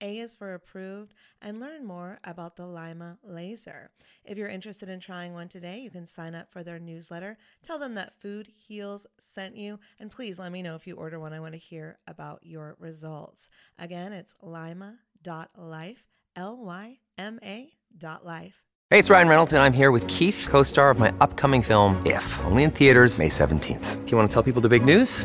a is for approved, and learn more about the LYMA laser. If you're interested in trying one today, you can sign up for their newsletter. Tell them that Food Heals sent you, and please let me know if you order one. I want to hear about your results. Again, it's lyma.life, L Y M A dot life. Hey, it's Ryan Reynolds, and I'm here with Keith, co star of my upcoming film, If, only in theaters, May 17th. Do you want to tell people the big news?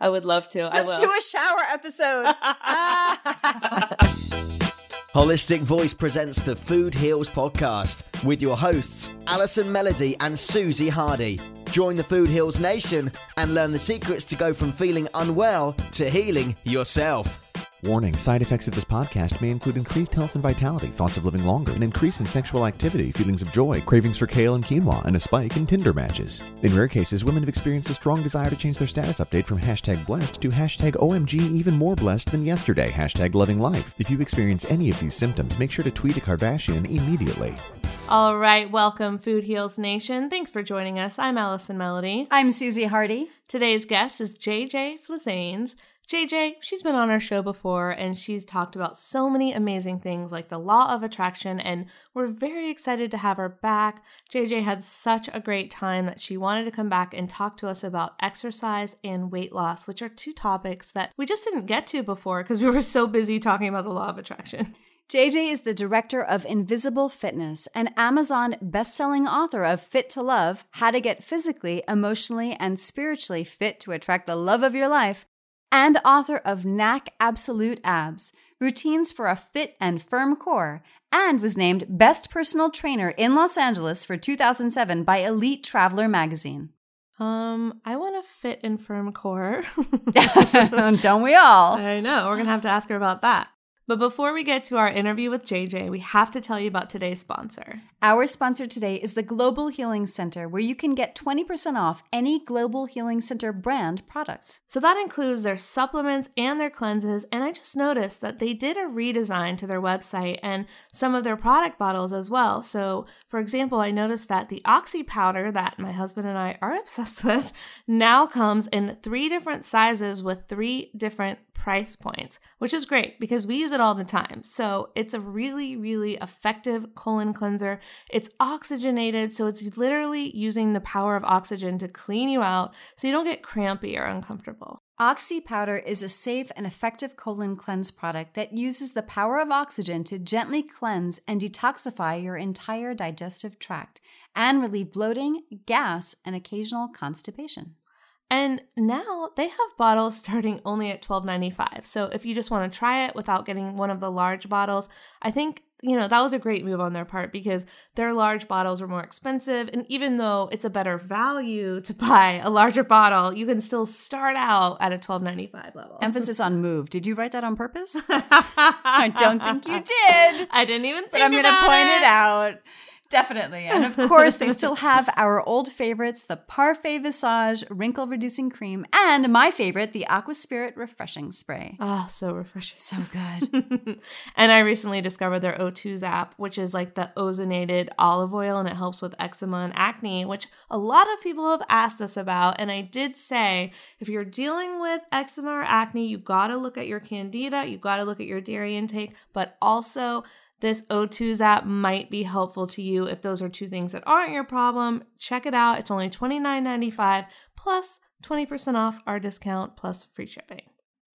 I would love to. I Let's will. do a shower episode. Ah. Holistic Voice presents the Food Heals podcast with your hosts, Allison Melody and Susie Hardy. Join the Food Heals Nation and learn the secrets to go from feeling unwell to healing yourself. Warning side effects of this podcast may include increased health and vitality, thoughts of living longer, an increase in sexual activity, feelings of joy, cravings for kale and quinoa, and a spike in Tinder matches. In rare cases, women have experienced a strong desire to change their status update from hashtag blessed to hashtag OMG even more blessed than yesterday, hashtag loving life. If you experience any of these symptoms, make sure to tweet a Kardashian immediately. All right, welcome, Food Heals Nation. Thanks for joining us. I'm Allison Melody. I'm Susie Hardy. Today's guest is JJ Flizanes. JJ, she's been on our show before and she's talked about so many amazing things like the law of attraction, and we're very excited to have her back. JJ had such a great time that she wanted to come back and talk to us about exercise and weight loss, which are two topics that we just didn't get to before because we were so busy talking about the law of attraction. JJ is the director of Invisible Fitness, an Amazon best-selling author of Fit to Love: How to Get Physically, Emotionally, and Spiritually Fit to Attract the Love of Your Life, and author of NAC Absolute Abs: Routines for a Fit and Firm Core, and was named Best Personal Trainer in Los Angeles for 2007 by Elite Traveler magazine. Um, I want a fit and firm core. Don't we all? I know. We're gonna have to ask her about that. But before we get to our interview with JJ, we have to tell you about today's sponsor. Our sponsor today is the Global Healing Center, where you can get 20% off any Global Healing Center brand product. So that includes their supplements and their cleanses. And I just noticed that they did a redesign to their website and some of their product bottles as well. So, for example, I noticed that the Oxy powder that my husband and I are obsessed with now comes in three different sizes with three different price points, which is great because we use it all the time. So it's a really, really effective colon cleanser. It's oxygenated, so it's literally using the power of oxygen to clean you out so you don't get crampy or uncomfortable. Oxy Powder is a safe and effective colon cleanse product that uses the power of oxygen to gently cleanse and detoxify your entire digestive tract and relieve bloating, gas, and occasional constipation. And now they have bottles starting only at $12.95. So if you just want to try it without getting one of the large bottles, I think, you know, that was a great move on their part because their large bottles are more expensive. And even though it's a better value to buy a larger bottle, you can still start out at a $12.95 level. Emphasis on move. Did you write that on purpose? I don't think you did. I didn't even think But I'm going to about point it out. Definitely. And of course, they still have our old favorites, the Parfait Visage Wrinkle Reducing Cream, and my favorite, the Aqua Spirit Refreshing Spray. Oh, so refreshing. So good. and I recently discovered their O2 Zap, which is like the ozonated olive oil and it helps with eczema and acne, which a lot of people have asked us about. And I did say if you're dealing with eczema or acne, you got to look at your candida, you got to look at your dairy intake, but also this O2 Zap might be helpful to you if those are two things that aren't your problem. Check it out. It's only $29.95 plus 20% off our discount plus free shipping.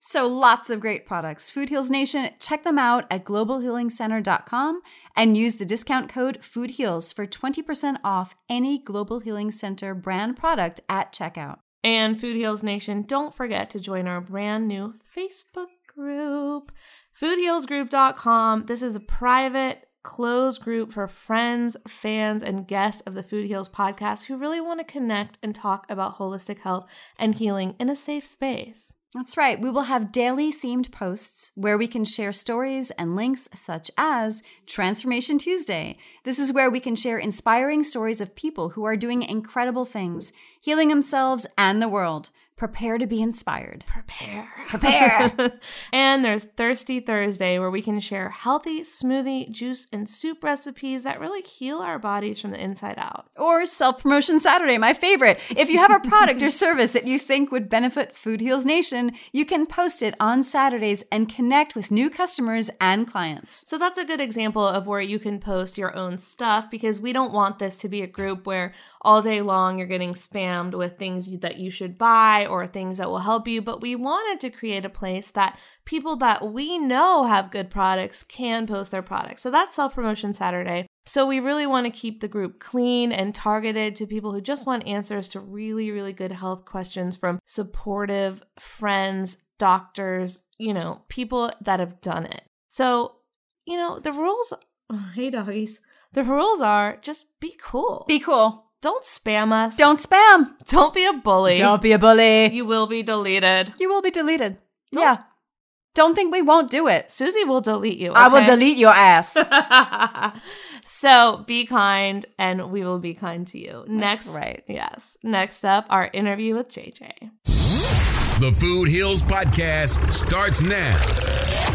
So lots of great products. Food Heals Nation, check them out at globalhealingcenter.com and use the discount code FoodHeals for 20% off any Global Healing Center brand product at checkout. And Food Heals Nation, don't forget to join our brand new Facebook group, foodhealsgroup.com. This is a private, closed group for friends, fans, and guests of the Food Heals podcast who really want to connect and talk about holistic health and healing in a safe space. That's right. We will have daily themed posts where we can share stories and links such as Transformation Tuesday. This is where we can share inspiring stories of people who are doing incredible things, healing themselves and the world. Prepare to be inspired. Prepare. Prepare. and there's Thirsty Thursday, where we can share healthy smoothie, juice, and soup recipes that really heal our bodies from the inside out. Or Self Promotion Saturday, my favorite. If you have a product or service that you think would benefit Food Heals Nation, you can post it on Saturdays and connect with new customers and clients. So that's a good example of where you can post your own stuff because we don't want this to be a group where all day long you're getting spammed with things that you should buy or things that will help you. But we wanted to create a place that people that we know have good products can post their products. So that's Self Promotion Saturday. So we really want to keep the group clean and targeted to people who just want answers to really, really good health questions from supportive friends, doctors, you know, people that have done it. So, you know, the rules, oh, hey doggies, the rules are just be cool. Be cool. Don't spam us. Don't spam. Don't be a bully. Don't be a bully. You will be deleted. You will be deleted. Yeah. Don't think we won't do it. Susie will delete you. I will delete your ass. so be kind and we will be kind to you. Next right. Yes. Next up, our interview with JJ. The Food Heals Podcast starts now.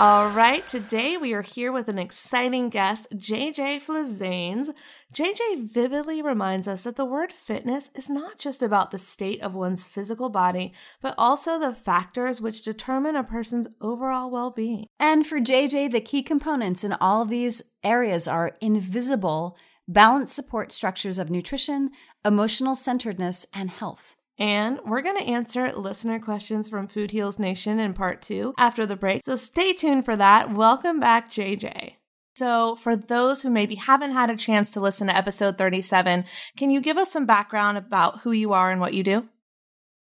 All right, today we are here with an exciting guest, JJ Flizanes. JJ vividly reminds us that the word fitness is not just about the state of one's physical body, but also the factors which determine a person's overall well being. And for JJ, the key components in all of these areas are invisible, balanced support structures of nutrition, emotional centeredness, and health. And we're going to answer listener questions from Food Heals Nation in part two after the break. So stay tuned for that. Welcome back, JJ. So, for those who maybe haven't had a chance to listen to episode 37, can you give us some background about who you are and what you do?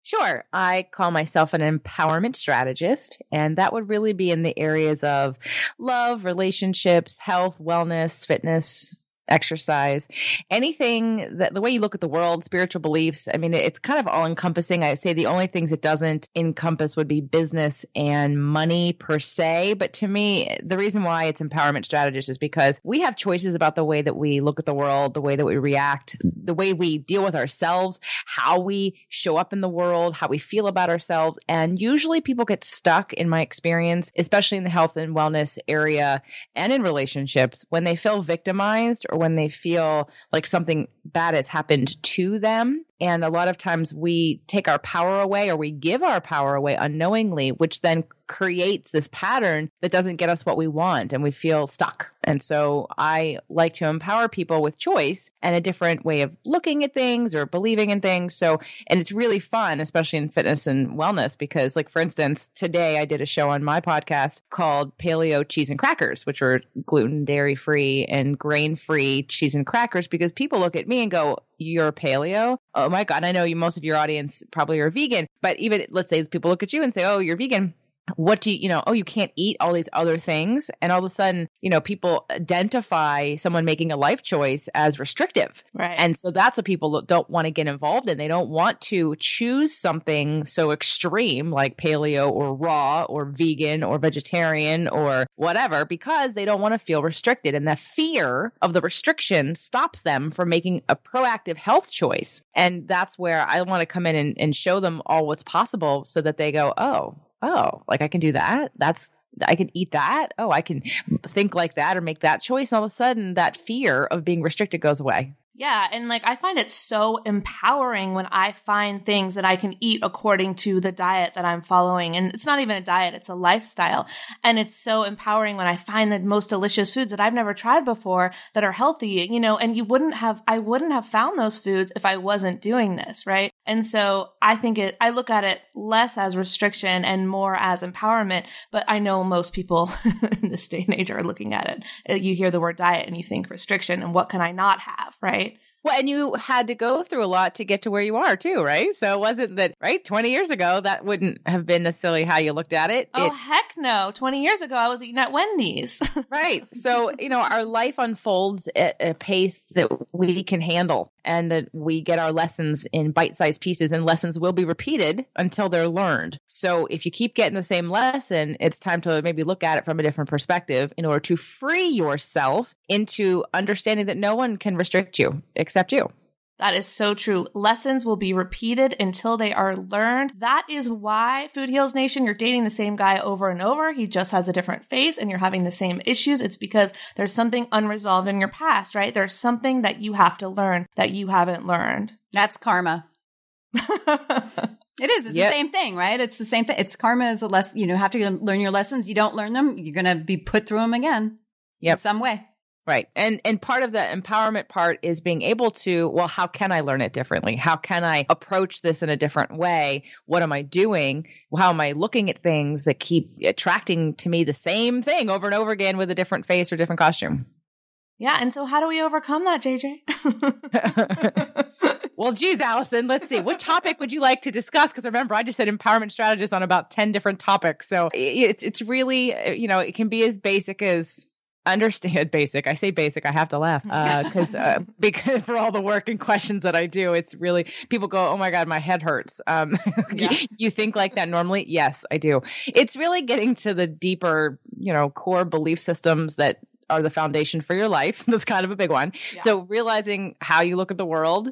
Sure. I call myself an empowerment strategist, and that would really be in the areas of love, relationships, health, wellness, fitness, exercise, anything that the way you look at the world, spiritual beliefs. I mean, it's kind of all encompassing. I'd say the only things it doesn't encompass would be business and money per se. But to me, the reason why it's empowerment strategist is because we have choices about the way that we look at the world, the way that we react, the way we deal with ourselves, how we show up in the world, how we feel about ourselves. And usually people get stuck in my experience, especially in the health and wellness area and in relationships when they feel victimized or when they feel like something bad has happened to them. And a lot of times we take our power away or we give our power away unknowingly, which then creates this pattern that doesn't get us what we want and we feel stuck. And so I like to empower people with choice and a different way of looking at things or believing in things. So, and it's really fun, especially in fitness and wellness, because, like, for instance, today I did a show on my podcast called Paleo Cheese and Crackers, which are gluten, dairy free, and grain free cheese and crackers, because people look at me and go, you're paleo. Oh my God. I know you, most of your audience probably are vegan, but even let's say people look at you and say, oh, you're vegan what do you, you know, oh, you can't eat all these other things. And all of a sudden, you know, people identify someone making a life choice as restrictive. Right. And so that's what people don't want to get involved in. They don't want to choose something so extreme like paleo or raw or vegan or vegetarian or whatever because they don't want to feel restricted. And the fear of the restriction stops them from making a proactive health choice. And that's where I want to come in and, and show them all what's possible so that they go, oh, oh, like I can do that. That's I can eat that. Oh, I can think like that or make that choice. And all of a sudden, that fear of being restricted goes away. Yeah. And like, I find it so empowering when I find things that I can eat according to the diet that I'm following. And it's not even a diet, it's a lifestyle. And it's so empowering when I find the most delicious foods that I've never tried before that are healthy, you know, and you wouldn't have, I wouldn't have found those foods if I wasn't doing this, right? And so I think it, I look at it less as restriction and more as empowerment. But I know most people in this day and age are looking at it. Uh, you hear the word diet and you think restriction and what can I not have, right? Well, and you had to go through a lot to get to where you are too, right? So it wasn't that right? Twenty years ago, that wouldn't have been necessarily how you looked at it. Oh it, heck no! Twenty years ago, I was eating at Wendy's. right. So you know, our life unfolds at a pace that we can handle, and that we get our lessons in bite-sized pieces, and lessons will be repeated until they're learned. So if you keep getting the same lesson, it's time to maybe look at it from a different perspective in order to free yourself into understanding that no one can restrict you except you. That is so true. Lessons will be repeated until they are learned. That is why Food Heals Nation, you're dating the same guy over and over. He just has a different face and you're having the same issues. It's because there's something unresolved in your past, right? There's something that you have to learn that you haven't learned. That's karma. It is. It's yep. the same thing, right? It's the same thing. It's karma is a lesson. you know, have to learn your lessons. You don't learn them, you're going to be put through them again. Yep. In some way. Right. And and part of the empowerment part is being able to, well, how can I learn it differently? How can I approach this in a different way? What am I doing? How am I looking at things that keep attracting to me the same thing over and over again with a different face or different costume? Yeah, and so how do we overcome that, JJ? well, geez, Allison, let's see. What topic would you like to discuss? Because remember, I just said empowerment strategist on about 10 different topics. So it's, it's really, uh, you know, it can be as basic as understand basic i say basic i have to laugh because uh, uh, because for all the work and questions that i do it's really people go oh my god my head hurts um yeah. you think like that normally yes i do it's really getting to the deeper you know core belief systems that are the foundation for your life that's kind of a big one yeah. so realizing how you look at the world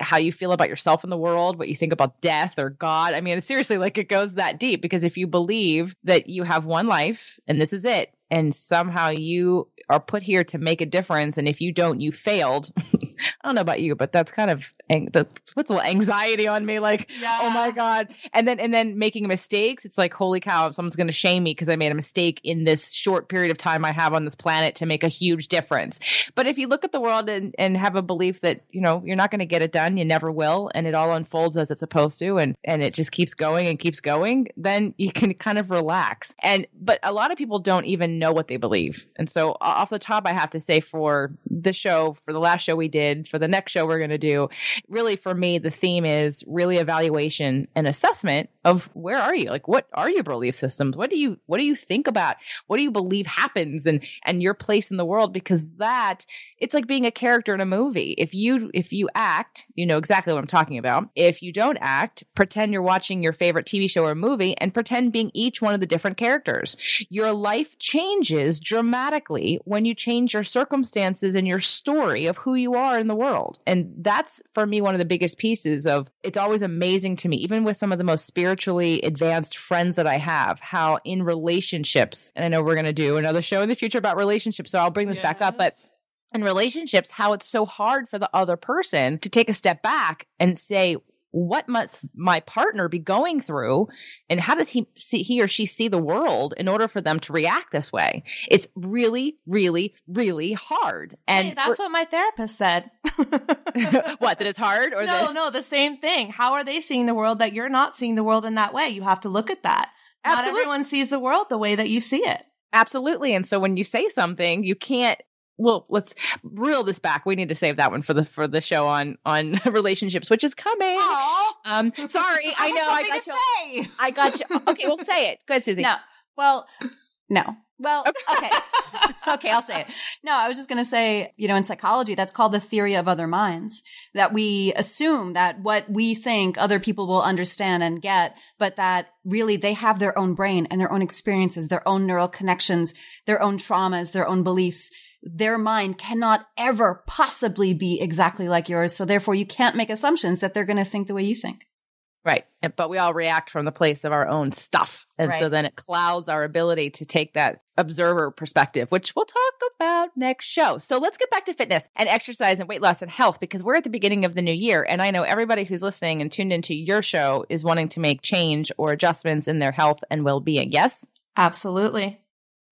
how you feel about yourself in the world, what you think about death or God. I mean, seriously, like it goes that deep because if you believe that you have one life and this is it, and somehow you are put here to make a difference and if you don't you failed. I don't know about you but that's kind of that puts a little anxiety on me like yeah. oh my god. And then and then making mistakes it's like holy cow someone's going to shame me because i made a mistake in this short period of time i have on this planet to make a huge difference. But if you look at the world and, and have a belief that you know you're not going to get it done you never will and it all unfolds as it's supposed to and and it just keeps going and keeps going then you can kind of relax. And but a lot of people don't even know what they believe. And so off the top, I have to say for the show, for the last show we did, for the next show we're going to do, really for me, the theme is really evaluation and assessment of where are you? Like, what are your belief systems? What do you, what do you think about? What do you believe happens and, and your place in the world? Because that, it's like being a character in a movie. If you, if you act, you know exactly what I'm talking about. If you don't act, pretend you're watching your favorite TV show or movie and pretend being each one of the different characters. Your life changes dramatically when you change your circumstances and your story of who you are in the world. And that's for me one of the biggest pieces of it's always amazing to me, even with some of the most spiritually advanced friends that I have, how in relationships, and I know we're going to do another show in the future about relationships, so I'll bring this yes. back up, but in relationships, how it's so hard for the other person to take a step back and say, what must my partner be going through? And how does he see he or she see the world in order for them to react this way? It's really really really hard. And hey, that's for- what my therapist said. What that it's hard or no no the same thing. How are they seeing the world that you're not seeing the world in that way? You have to look at that. Absolutely. not everyone sees the world the way that you see it. Absolutely. And so when you say something, you can't well, let's reel this back. We need to save that one for the for the show on on relationships, which is coming. Aww. Um, sorry, I, I know I got you. Say. I got you. Okay, well, say it. Go ahead, Susie. No, well, no. Well, okay. okay, I'll say it. No, I was just going to say, you know, in psychology, that's called the theory of other minds, that we assume that what we think other people will understand and get, but that really they have their own brain and their own experiences, their own neural connections, their own traumas, their own beliefs their mind cannot ever possibly be exactly like yours. So therefore you can't make assumptions that they're going to think the way you think. Right. But we all react from the place of our own stuff. And right. so then it clouds our ability to take that observer perspective, which we'll talk about next show. So let's get back to fitness and exercise and weight loss and health because we're at the beginning of the new year. And I know everybody who's listening and tuned into your show is wanting to make change or adjustments in their health and well being. Yes? Absolutely.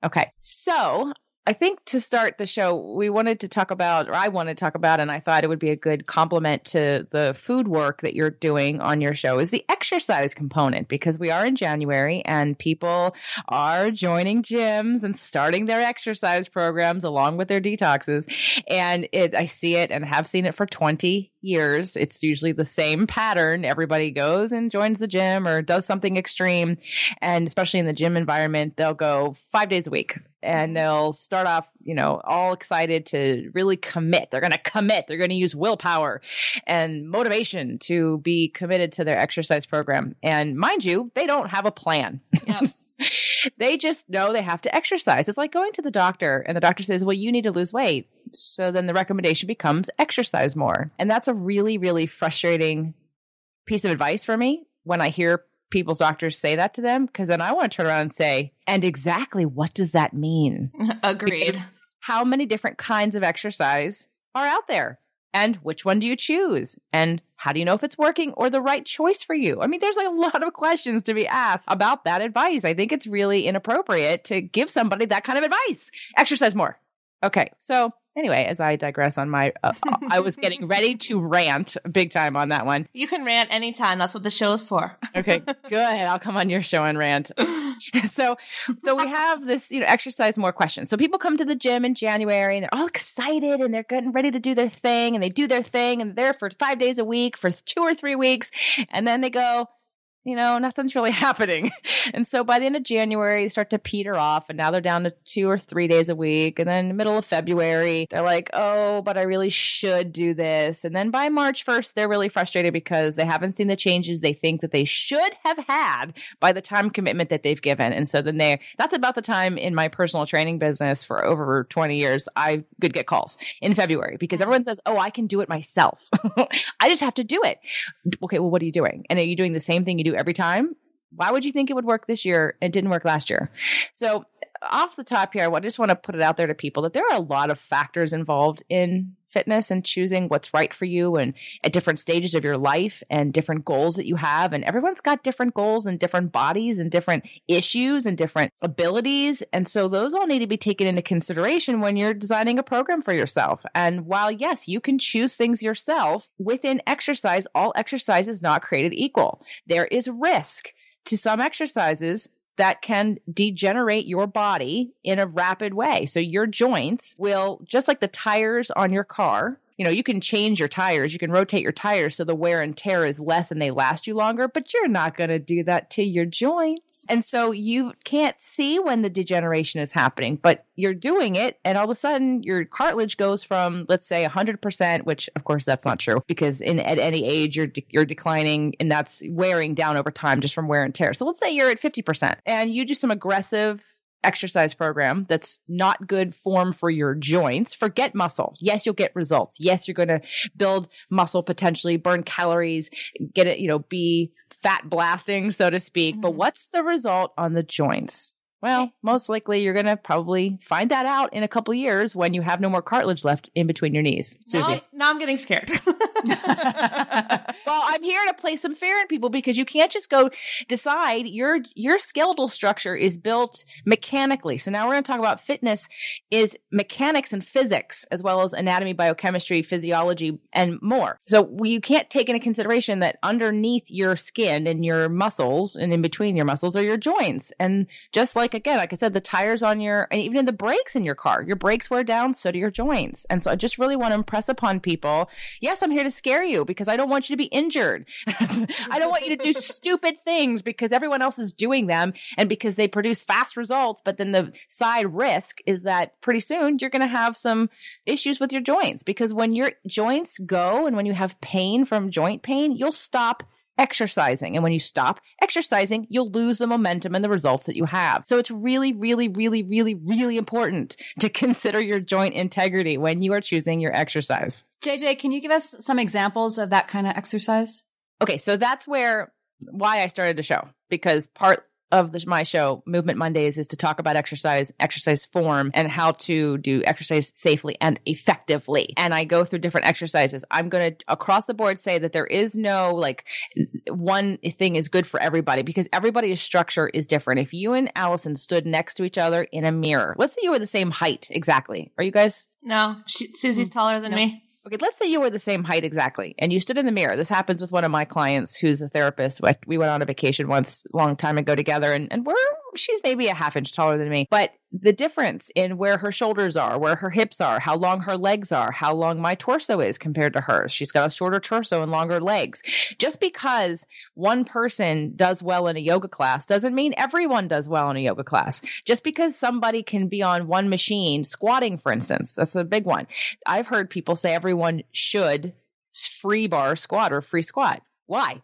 Okay. So I think to start the show, we wanted to talk about, or I wanted to talk about, and I thought it would be a good complement to the food work that you're doing on your show is the exercise component because we are in January and people are joining gyms and starting their exercise programs along with their detoxes. And it, I see it and have seen it for 20 years. It's usually the same pattern. Everybody goes and joins the gym or does something extreme. And especially in the gym environment, they'll go five days a week and they'll start off, you know, all excited to really commit. They're going to commit. They're going to use willpower and motivation to be committed to their exercise program. And mind you, they don't have a plan. Yes. they just know they have to exercise. It's like going to the doctor and the doctor says, well, you need to lose weight. So then the recommendation becomes exercise more. And that's a really, really frustrating piece of advice for me when I hear people's doctors say that to them because then I want to turn around and say, and exactly what does that mean? Agreed. Because how many different kinds of exercise are out there? And which one do you choose? And how do you know if it's working or the right choice for you? I mean, there's like a lot of questions to be asked about that advice. I think it's really inappropriate to give somebody that kind of advice. Exercise more. Okay. So Anyway, as I digress on my, uh, I was getting ready to rant big time on that one. You can rant anytime. That's what the show is for. okay, good. I'll come on your show and rant. so, so we have this, you know, exercise more questions. So people come to the gym in January and they're all excited and they're getting ready to do their thing and they do their thing and they're there for five days a week for two or three weeks. And then they go, you know, nothing's really happening. And so by the end of January, they start to peter off and now they're down to two or three days a week. And then middle of February, they're like, oh, but I really should do this. And then by March 1st, they're really frustrated because they haven't seen the changes they think that they should have had by the time commitment that they've given. And so then they, that's about the time in my personal training business for over 20 years, I could get calls in February because everyone says, oh, I can do it myself. I just have to do it. Okay, well, what are you doing? And are you doing the same thing you do every time. Why would you think it would work this year? It didn't work last year. So, off the top here, I just want to put it out there to people that there are a lot of factors involved in fitness and choosing what's right for you and at different stages of your life and different goals that you have. And everyone's got different goals and different bodies and different issues and different abilities. And so those all need to be taken into consideration when you're designing a program for yourself. And while, yes, you can choose things yourself within exercise, all exercise is not created equal. There is risk to some exercises that can degenerate your body in a rapid way. So your joints will, just like the tires on your car, you know, you can change your tires, you can rotate your tires so the wear and tear is less and they last you longer, but you're not going to do that to your joints. And so you can't see when the degeneration is happening, but you're doing it. And all of a sudden your cartilage goes from, let's say 100%, which of course that's not true because in at any age you're, de- you're declining and that's wearing down over time just from wear and tear. So let's say you're at 50% and you do some aggressive exercise program that's not good form for your joints, forget muscle. Yes, you'll get results. Yes, you're going to build muscle potentially, burn calories, get it, you know, be fat blasting, so to speak. Mm-hmm. But what's the result on the joints? Well, most likely you're going to probably find that out in a couple years when you have no more cartilage left in between your knees. Susie. Now, now I'm getting scared. well, I'm here to play some fear in people because you can't just go decide your your skeletal structure is built mechanically. So now we're going to talk about fitness is mechanics and physics as well as anatomy, biochemistry, physiology and more. So you can't take into consideration that underneath your skin and your muscles and in between your muscles are your joints. And just like like again, like I said, the tires on your and even in the brakes in your car, your brakes wear down, so do your joints. And so I just really want to impress upon people. Yes, I'm here to scare you because I don't want you to be injured. I don't want you to do stupid things because everyone else is doing them and because they produce fast results. But then the side risk is that pretty soon you're going to have some issues with your joints because when your joints go and when you have pain from joint pain, you'll stop exercising. And when you stop exercising, you'll lose the momentum and the results that you have. So it's really, really, really, really, really important to consider your joint integrity when you are choosing your exercise. JJ, can you give us some examples of that kind of exercise? Okay, so that's where why I started the show because part of the, my show, Movement Mondays, is to talk about exercise, exercise form, and how to do exercise safely and effectively. And I go through different exercises. I'm going to across the board say that there is no like one thing is good for everybody because everybody's structure is different. If you and Allison stood next to each other in a mirror, let's say you were the same height exactly. Are you guys? No, she, Susie's mm, taller than no. me. Okay, let's say you were the same height exactly and you stood in the mirror. This happens with one of my clients who's a therapist. We went on a vacation once long time ago together and, and we're she's maybe a half inch taller than me. But the difference in where her shoulders are, where her hips are, how long her legs are, how long my torso is compared to hers. She's got a shorter torso and longer legs. Just because one person does well in a yoga class doesn't mean everyone does well in a yoga class. Just because somebody can be on one machine, squatting, for instance, that's a big one. I've heard people say everyone should free bar squat or free squat. Why?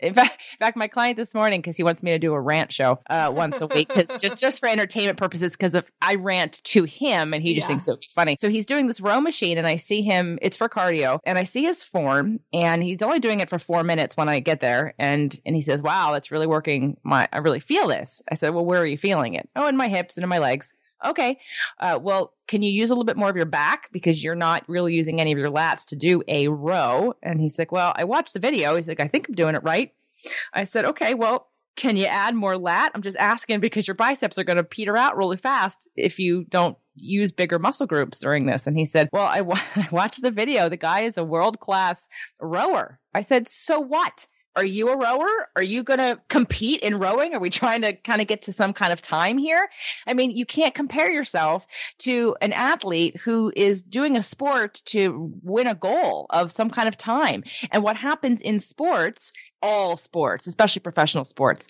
In fact, in fact, my client this morning, because he wants me to do a rant show uh, once a week, because just just for entertainment purposes, because if I rant to him and he just yeah. thinks it'll be funny. So he's doing this row machine, and I see him. It's for cardio, and I see his form, and he's only doing it for four minutes when I get there, and and he says, "Wow, that's really working. My I really feel this." I said, "Well, where are you feeling it?" Oh, in my hips and in my legs okay, uh, well, can you use a little bit more of your back because you're not really using any of your lats to do a row? And he's like, well, I watched the video. He's like, I think I'm doing it right. I said, okay, well, can you add more lat? I'm just asking because your biceps are going to peter out really fast if you don't use bigger muscle groups during this. And he said, well, I, w- I watched the video. The guy is a world class rower. I said, so what? Are you a rower? Are you going to compete in rowing? Are we trying to kind of get to some kind of time here? I mean, you can't compare yourself to an athlete who is doing a sport to win a goal of some kind of time. And what happens in sports, all sports, especially professional sports,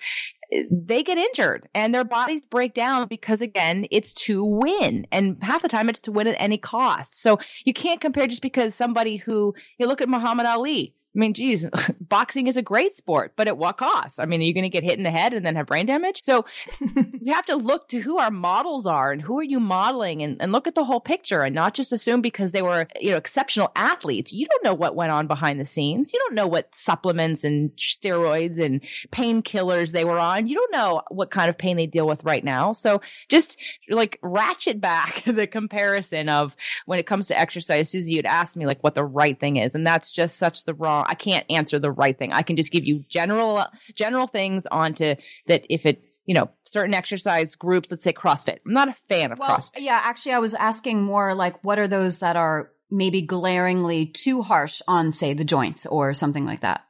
they get injured and their bodies break down because again it's to win and half the time it's to win at any cost so you can't compare just because somebody who you look at muhammad ali I mean, geez, boxing is a great sport, but at what cost? I mean, are you going to get hit in the head and then have brain damage? So you have to look to who our models are and who are you modeling and, and look at the whole picture and not just assume because they were, you know, exceptional athletes. You don't know what went on behind the scenes. You don't know what supplements and steroids and painkillers they were on. You don't know what kind of pain they deal with right now. So just like ratchet back the comparison of when it comes to exercise. Susie, you'd asked me like what the right thing is. And that's just such the wrong I can't answer the right thing. I can just give you general general things onto that if it you know, certain exercise groups, let's say CrossFit. I'm not a fan of well, CrossFit. Yeah, actually, I was asking more like, what are those that are maybe glaringly too harsh on, say, the joints or something like that?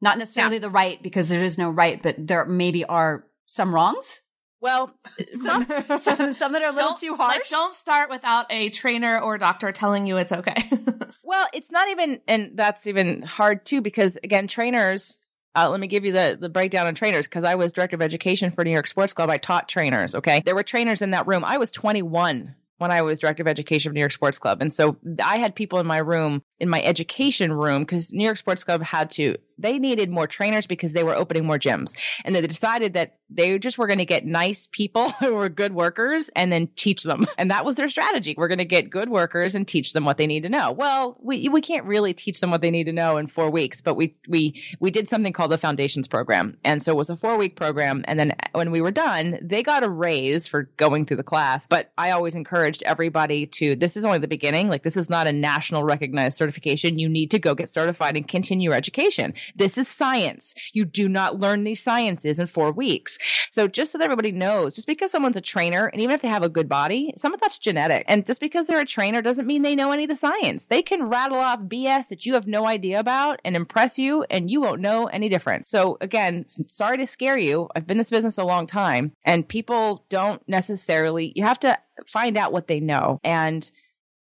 Not necessarily yeah. the right, because there is no right, but there maybe are some wrongs? Well, some, some, some that are a little Don't- too harsh? Like, don't start without a trainer or doctor telling you it's okay. Well, it's not even, and that's even hard too, because again, trainers. Uh, let me give you the the breakdown on trainers because I was director of education for New York Sports Club. I taught trainers. Okay, there were trainers in that room. I was 21 when I was director of education for New York Sports Club, and so I had people in my room in my education room because New York Sports Club had to. They needed more trainers because they were opening more gyms, and they decided that they just were going to get nice people who were good workers and then teach them. And that was their strategy. We're going to get good workers and teach them what they need to know. Well, we we can't really teach them what they need to know in 4 weeks, but we we we did something called the Foundations program. And so it was a 4-week program and then when we were done, they got a raise for going through the class, but I always encouraged everybody to this is only the beginning. Like this is not a national recognized certification. You need to go get certified and continue your education. This is science. You do not learn these sciences in 4 weeks. So just so that everybody knows, just because someone's a trainer, and even if they have a good body, some of that's genetic. And just because they're a trainer doesn't mean they know any of the science. They can rattle off BS that you have no idea about and impress you, and you won't know any different. So again, sorry to scare you. I've been in this business a long time, and people don't necessarily. You have to find out what they know and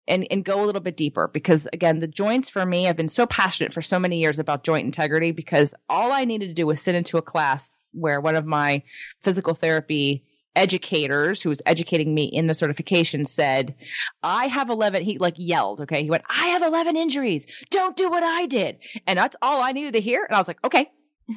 and and go a little bit deeper because again the joints for me i've been so passionate for so many years about joint integrity because all i needed to do was sit into a class where one of my physical therapy educators who was educating me in the certification said i have 11 he like yelled okay he went i have 11 injuries don't do what i did and that's all i needed to hear and i was like okay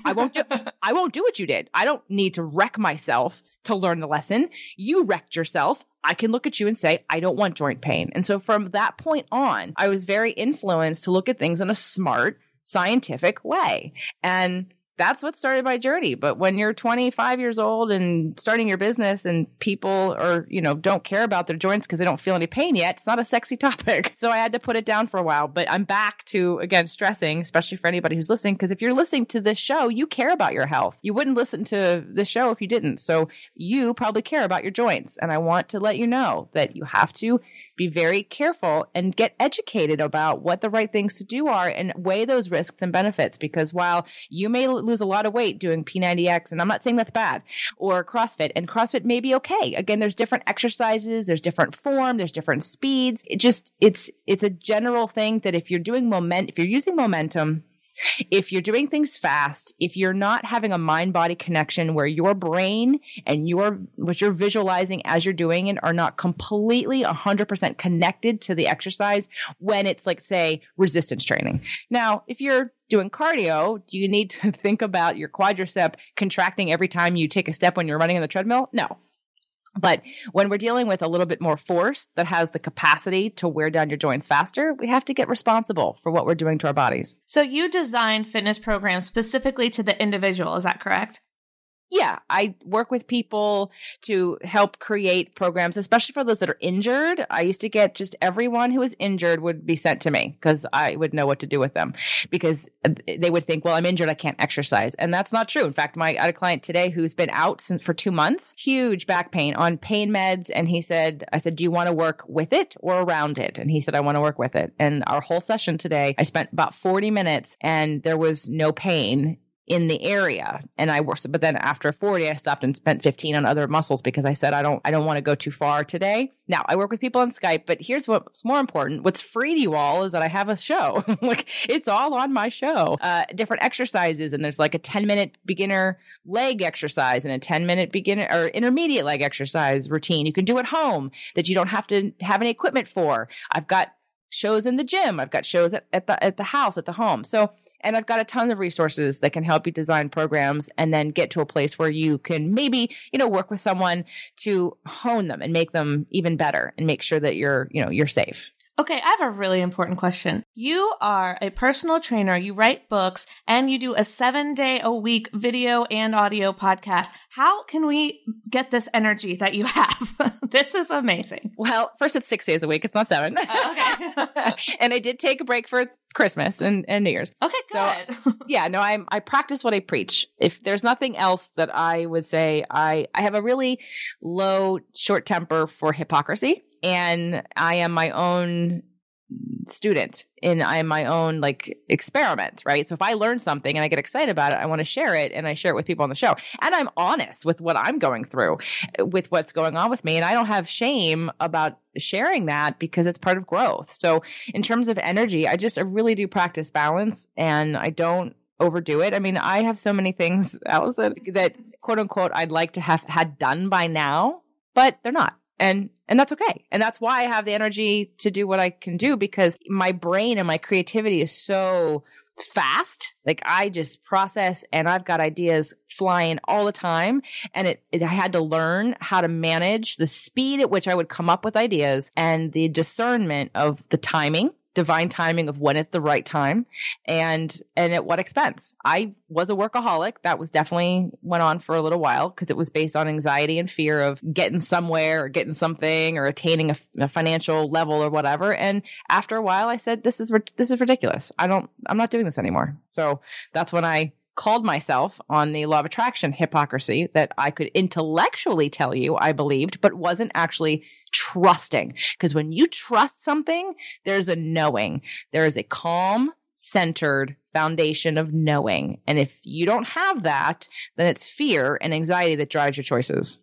I won't do I won't do what you did. I don't need to wreck myself to learn the lesson. You wrecked yourself. I can look at you and say, I don't want joint pain. And so from that point on, I was very influenced to look at things in a smart, scientific way. And that's what started my journey. But when you're 25 years old and starting your business and people are, you know, don't care about their joints because they don't feel any pain yet, it's not a sexy topic. So I had to put it down for a while. But I'm back to, again, stressing, especially for anybody who's listening, because if you're listening to this show, you care about your health. You wouldn't listen to this show if you didn't. So you probably care about your joints. And I want to let you know that you have to be very careful and get educated about what the right things to do are and weigh those risks and benefits. Because while you may lose a lot of weight doing P90X, and I'm not saying that's bad, or CrossFit, and CrossFit may be okay. Again, there's different exercises, there's different form, there's different speeds. It just, it's, it's a general thing that if you're doing moment, if you're using momentum, if you're doing things fast, if you're not having a mind body connection where your brain and your what you're visualizing as you're doing it are not completely 100% connected to the exercise when it's like say resistance training. Now, if you're doing cardio, do you need to think about your quadricep contracting every time you take a step when you're running on the treadmill? No. But when we're dealing with a little bit more force that has the capacity to wear down your joints faster, we have to get responsible for what we're doing to our bodies. so you design fitness programs specifically to the individual, is that correct? Yeah, I work with people to help create programs, especially for those that are injured. I used to get just everyone who was injured would be sent to me because I would know what to do with them because uh, they would think, well, I'm injured, I can't exercise. And that's not true. In fact, my I had a client today who's been out since for two months, huge back pain on pain meds. And he said, I said, do you want to work with it or around it? And he said, I want to work with it. And our whole session today, I spent about 40 minutes and there was no pain in the area and I worked but then after 40 I stopped and spent 15 on other muscles because I said I don't I don't want to go too far today. Now I work with people on Skype, but here's what's more important. What's free to you all is that I have a show. like it's all on my show. Uh different exercises and there's like a 10 minute beginner leg exercise and a 10 minute beginner or intermediate leg exercise routine you can do at home that you don't have to have any equipment for. I've got shows in the gym. I've got shows at, at the at the house, at the home. So and I've got a ton of resources that can help you design programs and then get to a place where you can maybe, you know, work with someone to hone them and make them even better and make sure that you're, you know, you're safe. Okay, I have a really important question. You are a personal trainer, you write books, and you do a seven day a week video and audio podcast. How can we get this energy that you have? this is amazing. Well, first it's six days a week. It's not seven. Oh, okay. and I did take a break for Christmas and, and New Year's. Okay, So- good. yeah no i'm i practice what i preach if there's nothing else that i would say i i have a really low short temper for hypocrisy and i am my own student and I'm my own like experiment, right? So if I learn something and I get excited about it, I want to share it and I share it with people on the show. And I'm honest with what I'm going through, with what's going on with me. And I don't have shame about sharing that because it's part of growth. So in terms of energy, I just I really do practice balance and I don't overdo it. I mean, I have so many things, Allison, that quote unquote I'd like to have had done by now, but they're not. And and that's okay. And that's why I have the energy to do what I can do because my brain and my creativity is so fast. Like I just process and I've got ideas flying all the time. And it, it, I had to learn how to manage the speed at which I would come up with ideas and the discernment of the timing divine timing of when it's the right time and and at what expense. I was a workaholic. That was definitely went on for a little while because it was based on anxiety and fear of getting somewhere or getting something or attaining a, a, financial level or whatever. And after a while i said this is this is ridiculous. I don't i'm not doing this anymore. So that's when i called myself on the law of attraction hypocrisy that I could intellectually tell you I believed, but wasn't actually trusting. Because when you trust something, there's a knowing. There is a calm, centered foundation of knowing. And if you don't have that, then it's fear and anxiety that drives your choices.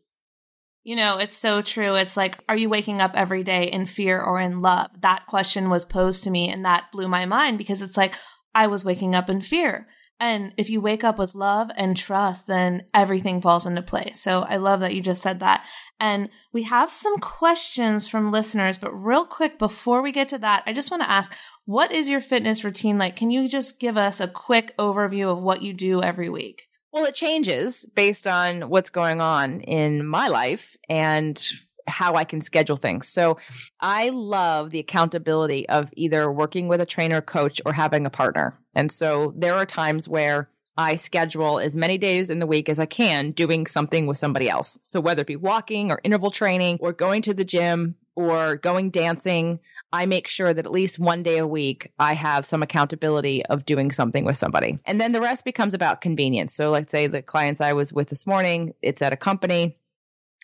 You know, it's so true. It's like, are you waking up every day in fear or in love? That question was posed to me and that blew my mind because it's like, I was waking up in fear. And if you wake up with love and trust, then everything falls into place. So I love that you just said that. And we have some questions from listeners, but real quick before we get to that, I just want to ask, what is your fitness routine like? Can you just give us a quick overview of what you do every week? Well, it changes based on what's going on in my life and how I can schedule things. So I love the accountability of either working with a trainer, coach, or having a partner. And so there are times where I schedule as many days in the week as I can doing something with somebody else. So whether it be walking or interval training or going to the gym or going dancing, I make sure that at least one day a week I have some accountability of doing something with somebody. And then the rest becomes about convenience. So let's say the clients I was with this morning, it's at a company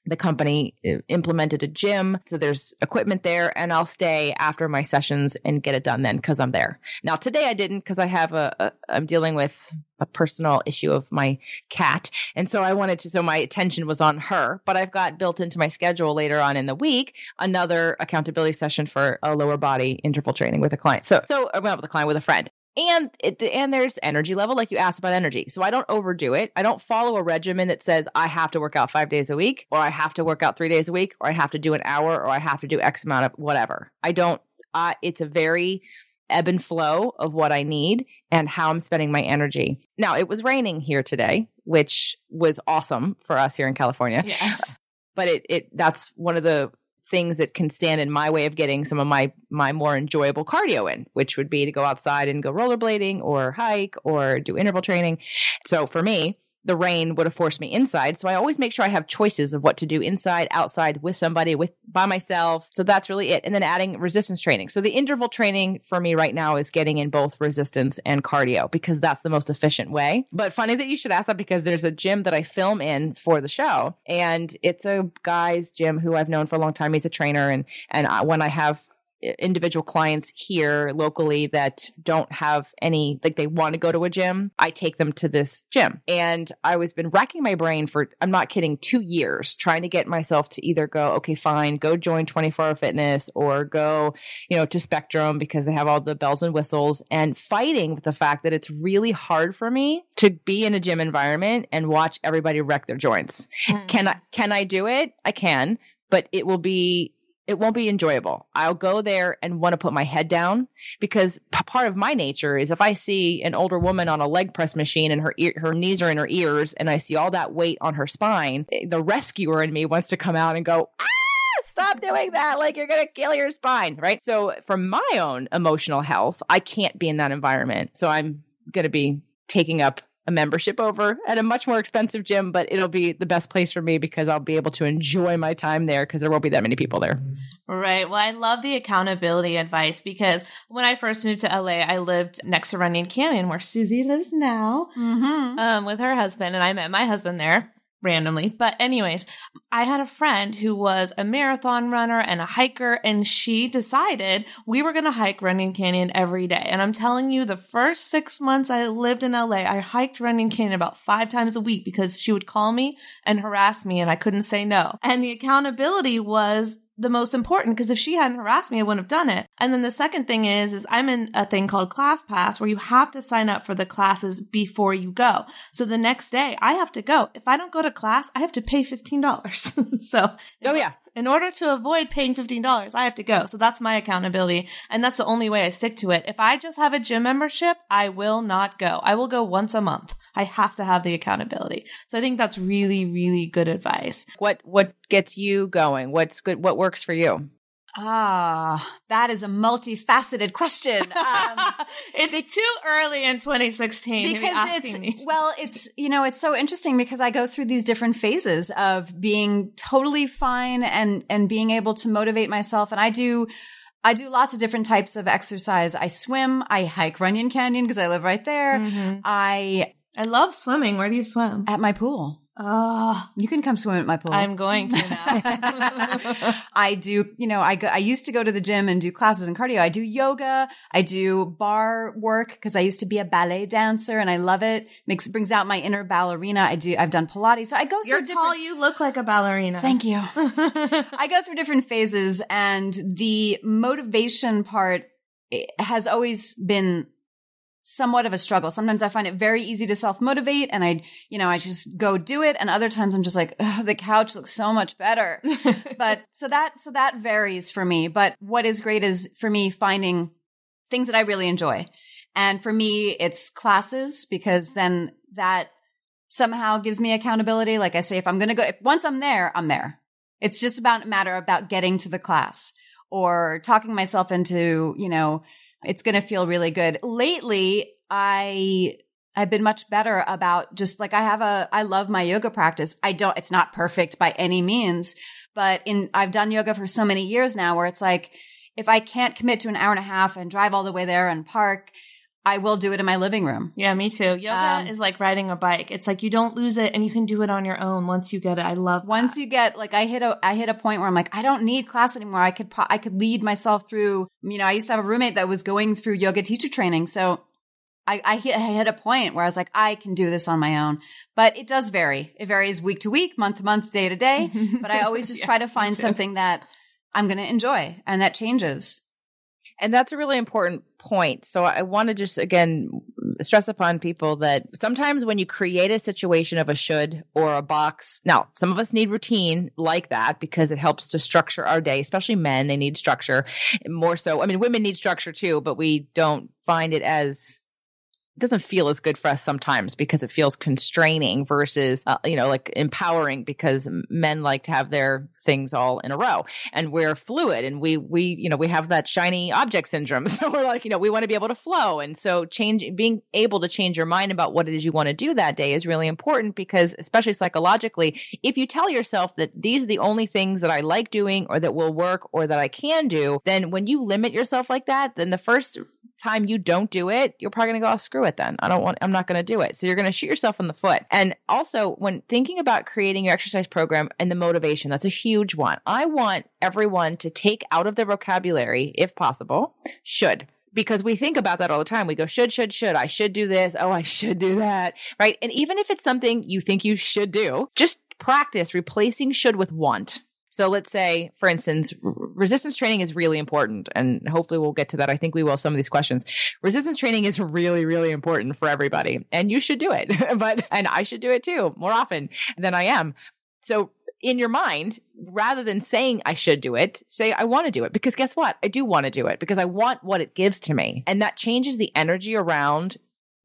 the company uh, implemented a gym. So there's equipment there and I'll stay after my sessions and get it done then because I'm there. Now today I didn't because I have a, a, I'm dealing with a personal issue of my cat. And so I wanted to, so my attention was on her, but I've got built into my schedule later on in the week, another accountability session for a lower body interval training with a client. So, so I went with a client with a friend and it, and there's energy level like you asked about energy. So i don't overdo it. I don't follow a regimen that says i have to work out five days a week or i have to work out three days a week or i have to do an hour or i have to do x amount of whatever. I don't uh, it's a very ebb and flow of what i need and how i'm spending my energy. Now it was raining here today which was awesome for us here in california. Yes. But it, it that's one of the things that can stand in my way of getting some of my my more enjoyable cardio in, which would be to go outside and go rollerblading or hike or do interval training. So for me, the rain would have forced me inside. So I always make sure I have choices of what to do inside, outside, with somebody, with by myself. So that's really it. And then adding resistance training. So the interval training for me right now is getting in both resistance and cardio because that's the most efficient way. But funny that you should ask that because there's a gym that I film in for the show and it's a guy's gym who I've known for a long time. He's a trainer and and I, when I have individual clients here locally that don't have any like they want to go to a gym i take them to this gym. And i was been racking my brain for i'm not kidding two years trying to get myself to either go okay fine go join 24 hour fitness or go you know to spectrum because they have all the bells and whistles and fighting with the fact that it's really hard for me to be in a gym environment and watch everybody wreck their joints. Mm. can i can i do it? I can but it will be it won't be enjoyable. I'll go there and want to put my head down because p- part of my nature is if I see an older woman on a leg press machine and her her knees are in her ears and I see all that weight on her spine, eh, the rescuer in me wants to come out and go, ah, stop doing that. Like you're going to kill your spine. Right. So for my own emotional health, I can't be in that environment. So I'm going to be taking up a membership over at a much more expensive gym, but it'll be the best place for me because I'll be able to enjoy my time there because there won't be that many people there. Right. Well, I love the accountability advice because when I first moved to LA, I lived next to Runyon Canyon where Susie lives now mm-hmm. um, with her husband, and I met my husband there. Randomly. But anyways, I had a friend who was a marathon runner and a hiker and she decided we were going to hike Runyon Canyon every day. And I'm telling you, the first six months I lived in LA, I hiked Runyon Canyon about five times a week because she would call me and harass me and I couldn't say no. And the accountability was the most important because if she hadn't harassed me, I wouldn't have done it. And then the second thing is, is I'm in a thing called Class Pass where you have to sign up for the classes before you go. So the next day I have to go. If I don't go to class, I have to pay $15. so, oh yeah. In order to avoid paying $15, I have to go. So that's my accountability. And that's the only way I stick to it. If I just have a gym membership, I will not go. I will go once a month. I have to have the accountability. So I think that's really, really good advice. What, what gets you going? What's good? What works for you? Ah, that is a multifaceted question. Um, it's too early in 2016 because be it's well, it's you know, it's so interesting because I go through these different phases of being totally fine and and being able to motivate myself, and I do. I do lots of different types of exercise. I swim, I hike Runyon Canyon because I live right there. Mhm. I I love swimming. Where do you swim? at my pool. Oh, You can come swim at my pool. I'm going to now. I do, you know, I go, I used to go to the gym and do classes and cardio. I do yoga. I do barre work because I used to be a ballet dancer and I love it. Makes, brings out my inner ballerina. I do, I've done Pilates. So I go through You're different. tall. You look like a ballerina. Thank you. I go through different phases and the motivation part has always been somewhat of a struggle. Sometimes I find it very easy to self motivate and I, you know, I just go do it. And other times I'm just like, "Ugh, the couch looks so much better. but so that, so that varies for me. But what is great is for me finding things that I really enjoy. And for me, it's classes because then that somehow gives me accountability. Like I say, if I'm going to go, if once I'm there, I'm there. It's just about a matter about getting to the class or talking myself into, you know, it's going to feel really good. Lately, I I've been much better about just like I have a I love my yoga practice. I don't it's not perfect by any means, but in I've done yoga for so many years now where it's like if I can't commit to an hour and a half and drive all the way there and park, I will do it in my living room. Yeah, me too. Yoga Um, is like riding a bike. It's like you don't lose it and you can do it on your own once you get it. I love Once that. you get like I hit a I hit a point where I'm like I don't need class anymore. I could I could lead myself through. You know, I used to have a roommate that was going through yoga teacher training, so I I hit, I hit a point where I was like I can do this on my own. But it does vary. It varies week to week, month to month, day to day. But I always just Yeah, try to find something that I'm going to enjoy, and that changes. And that's a really important point. So I want to just again stress upon people that sometimes when you create a situation of a should or a box, now some of us need routine like that because it helps to structure our day, especially men. They need structure more so. I mean, women need structure too, but we don't find it as doesn't feel as good for us sometimes because it feels constraining versus uh, you know like empowering because men like to have their things all in a row and we're fluid and we we you know we have that shiny object syndrome. So we're like you know we want to be able to flow. And so change being able to change your mind about what it is you want to do that day is really important because especially psychologically if you tell yourself that these are the only things that I like doing or that will work or that I can do then when you limit yourself like that then the first time you don't do it, you're probably going to go, oh, screw it then. I don't want, I'm not going to do it. So you're going to shoot yourself in the foot. And also, when thinking about creating your exercise program and the motivation, that's a huge one. I want everyone to take out of their vocabulary, if possible, should. Because we think about that all the time. We go, should, should, should. I should do this. Oh, I should do that. Right. And even if it's something you think you should do, just practice replacing should with want. So let's say, for instance, resistance training is really important. And hopefully we'll get to that. I think we will some of these questions. Resistance training is really, really important for everybody. And you should do it. but, and I should do it too more often than I am. So in your mind, rather than saying I should do it, say I want to do it. Because guess what? I do want to do it because I want what it gives to me. And that changes the energy around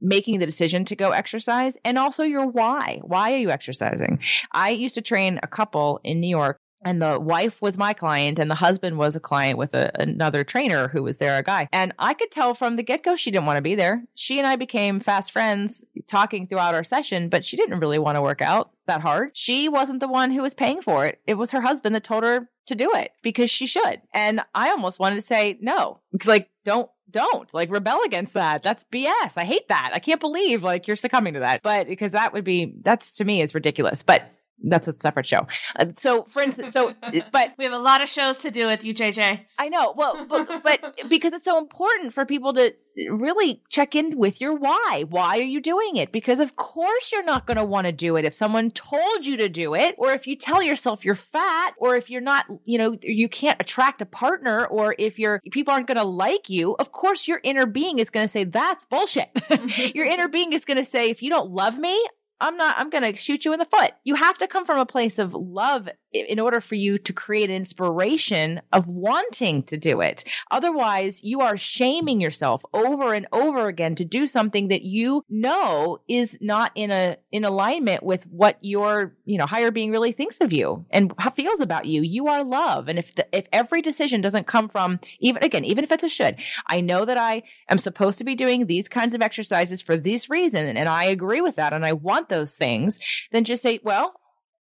making the decision to go exercise and also your why. Why are you exercising? I used to train a couple in New York and the wife was my client and the husband was a client with a, another trainer who was there a guy. And i could tell from the get-go she didn't want to be there. She and i became fast friends talking throughout our session but she didn't really want to work out that hard. She wasn't the one who was paying for it. It was her husband that told her to do it because she should. And i almost wanted to say no It's like don't don't like rebel against that. That's bs i hate that. I can't believe like you're succumbing to that. But because that would be that's to me is ridiculous. But that's a separate show. Uh, so, for instance, so, but we have a lot of shows to do with you, JJ. I know. Well, but, but because it's so important for people to really check in with your why. Why are you doing it? Because of course you're not going to want to do it if someone told you to do it, or if you tell yourself you're fat, or if you're not, you know, you can't attract a partner, or if you're people aren't going to like you. Of course, your inner being is going to say that's bullshit. your inner being is going to say if you don't love me, I'm not, I'm going to shoot you in the foot. You have to come from a place of love in order for you to create an inspiration of wanting to do it. Otherwise, you are shaming yourself over and over again to do something that you know is not in a, in alignment with what your, you know, higher being really thinks of you and feels about you. You are love. And if the, if every decision doesn't come from even, again, even if it's a should, I know that I am supposed to be doing these kinds of exercises for this reason. And I agree with that. And I want those things, then just say, well,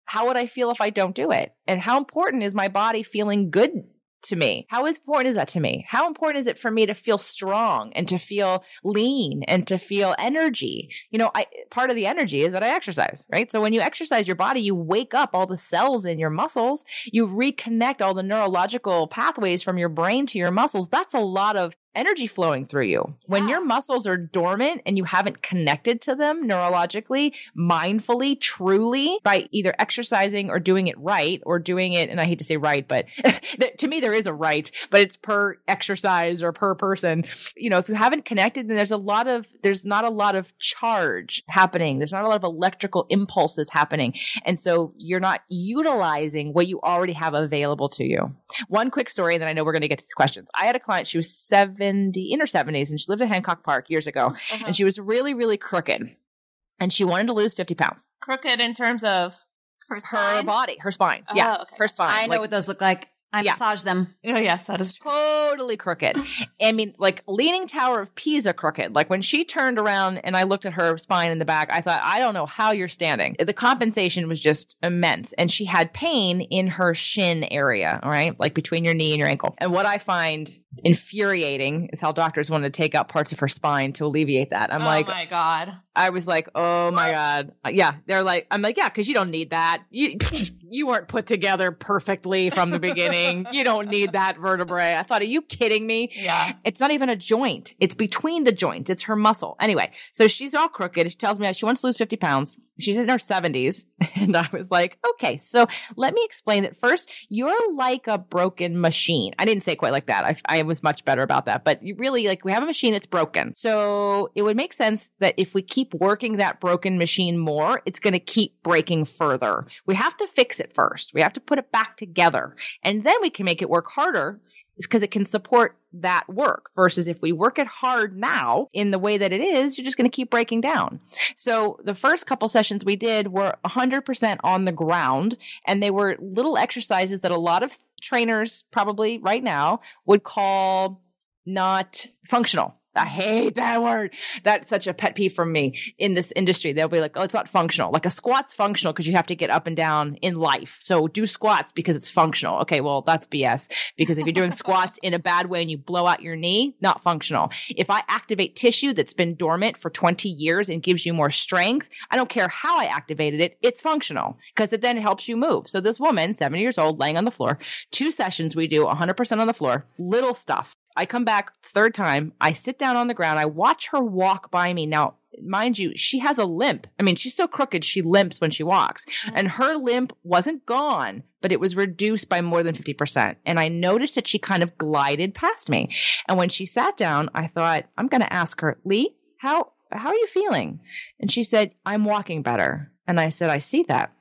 how would I feel if I don't do it? And how important is my body feeling good to me? How important is that to me? How important is it for me to feel strong and to feel lean and to feel energy? You know, I part of the energy is that I exercise, right? So when you exercise your body, you wake up all the cells in your muscles, you reconnect all the neurological pathways from your brain to your muscles. That's a lot of energy flowing through you. When your muscles are dormant and you haven't connected to them neurologically, mindfully, truly by either exercising or doing it right or doing it, and I hate to say right, but to me, there is a right, but it's per exercise or per person. You know, if you haven't connected, then there's a lot of, there's not a lot of charge happening. There's not a lot of electrical impulses happening. And so you're not utilizing what you already have available to you. One quick story, and then I know we're going to get to these questions. I had a client, she was seven 70, in her 70s, and she lived in Hancock Park years ago. Uh-huh. And she was really, really crooked. And she wanted to lose 50 pounds. Crooked in terms of her, her body, her spine. Oh, yeah, okay. her spine. I know like, what those look like. I yeah. massage them. Oh, yes, that is totally crooked. I mean, like Leaning Tower of Pisa crooked. Like when she turned around and I looked at her spine in the back, I thought, I don't know how you're standing. The compensation was just immense. And she had pain in her shin area, all right? Like between your knee and your ankle. And what I find infuriating is how doctors want to take out parts of her spine to alleviate that. I'm oh like, oh my God. I was like, oh my God. Yeah. They're like, I'm like, yeah, because you don't need that. You, you weren't put together perfectly from the beginning. you don't need that vertebrae. I thought, are you kidding me? Yeah. It's not even a joint. It's between the joints. It's her muscle. Anyway, so she's all crooked. She tells me she wants to lose 50 pounds. She's in her 70s. And I was like, okay, so let me explain that first. You're like a broken machine. I didn't say quite like that. I, I was much better about that, but you really like we have a machine that's broken. So it would make sense that if we keep working that broken machine more, it's going to keep breaking further. We have to fix it first. We have to put it back together and then we can make it work harder because it can support that work versus if we work it hard now in the way that it is, you're just going to keep breaking down. So the first couple sessions we did were 100% on the ground and they were little exercises that a lot of trainers probably right now would call not functional I hate that word. That's such a pet peeve from me in this industry. They'll be like, oh, it's not functional. Like a squat's functional because you have to get up and down in life. So do squats because it's functional. Okay, well, that's BS. Because if you're doing squats in a bad way and you blow out your knee, not functional. If I activate tissue that's been dormant for 20 years and gives you more strength, I don't care how I activated it, it's functional because it then helps you move. So this woman, 70 years old, laying on the floor, two sessions we do 100% on the floor, little stuff I come back third time. I sit down on the ground. I watch her walk by me. Now, mind you, she has a limp. I mean, she's so crooked, she limps when she walks. And her limp wasn't gone, but it was reduced by more than 50%. And I noticed that she kind of glided past me. And when she sat down, I thought, I'm going to ask her, Lee, how, how are you feeling? And she said, I'm walking better. And I said, I see that.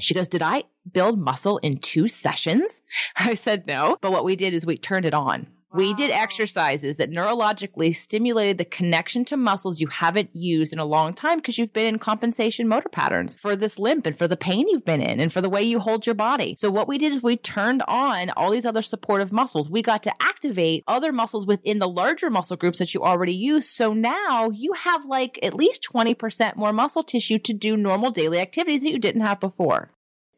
She goes, Did I build muscle in two sessions? I said, No. But what we did is we turned it on. We did exercises that neurologically stimulated the connection to muscles you haven't used in a long time because you've been in compensation motor patterns for this limp and for the pain you've been in and for the way you hold your body. So what we did is we turned on all these other supportive muscles. We got to activate other muscles within the larger muscle groups that you already use. So now you have like at least 20% more muscle tissue to do normal daily activities that you didn't have before.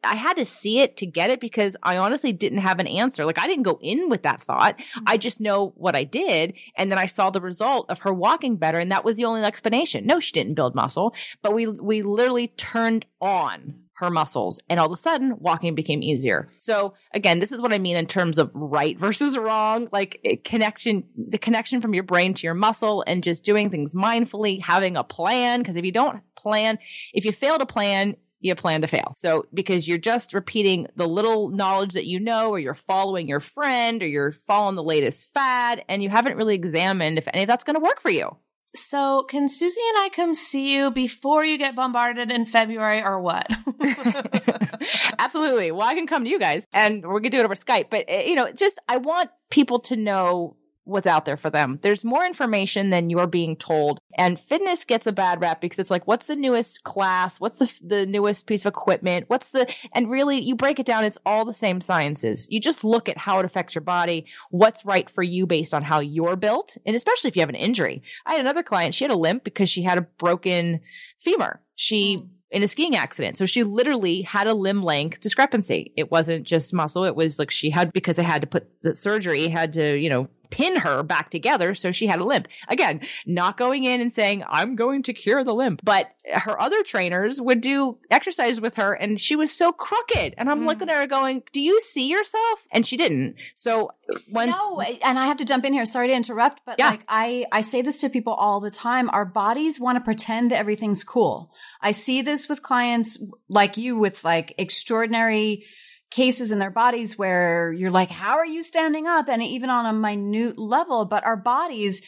I had to see it to get it because I honestly didn't have an answer. Like I didn't go in with that thought. I mm-hmm. just know what I did. And then I saw the result of her walking better. And that was the only explanation. No, she didn't build muscle, but we, we literally turned on her muscles. And all of a sudden, walking became easier. So again, this is what I mean in terms of right versus wrong, like connection, the connection from your brain to your muscle and just doing things mindfully, having a plan. Cause if you don't plan, if you fail to plan, you plan to fail. So because you're just repeating the little knowledge that you know, or you're following your friend, or you're following the latest fad, and you haven't really examined if any of that's going to work for you. So, can Susie and I come see you before you get bombarded in February or what? Absolutely. Well, I can come to you guys and we're going to do it over Skype. But, eh, you know, just I want people to know what's out there for them. There's more information than you're being told. And fitness gets a bad rap because it's like, what's the newest class? What's the, the newest piece of equipment? What's the, and really you break it down. It's all the same sciences. You just look at how it affects your body, what's right for you based on how you're built. And especially if you have an injury. I had another client, she had a limp because she had a broken femur. She, hmm. in a skiing accident. So she literally had a limb length discrepancy. It wasn't just muscle. It was like she had, because they had to put the surgery, had to, you know, pin her back together so she had a limp. Again, not going in and saying, I'm going to cure the limp. But her other trainers would do exercise with her and she was so crooked. And I'm mm. looking at her going, Do you see yourself? And she didn't. So once No, and I have to jump in here. Sorry to interrupt, but yeah. like I, I say this to people all the time. Our bodies want to pretend everything's cool. I see this with clients like you with like extraordinary cases in their bodies where you're like, how are you standing up? And even on a minute level, but our bodies,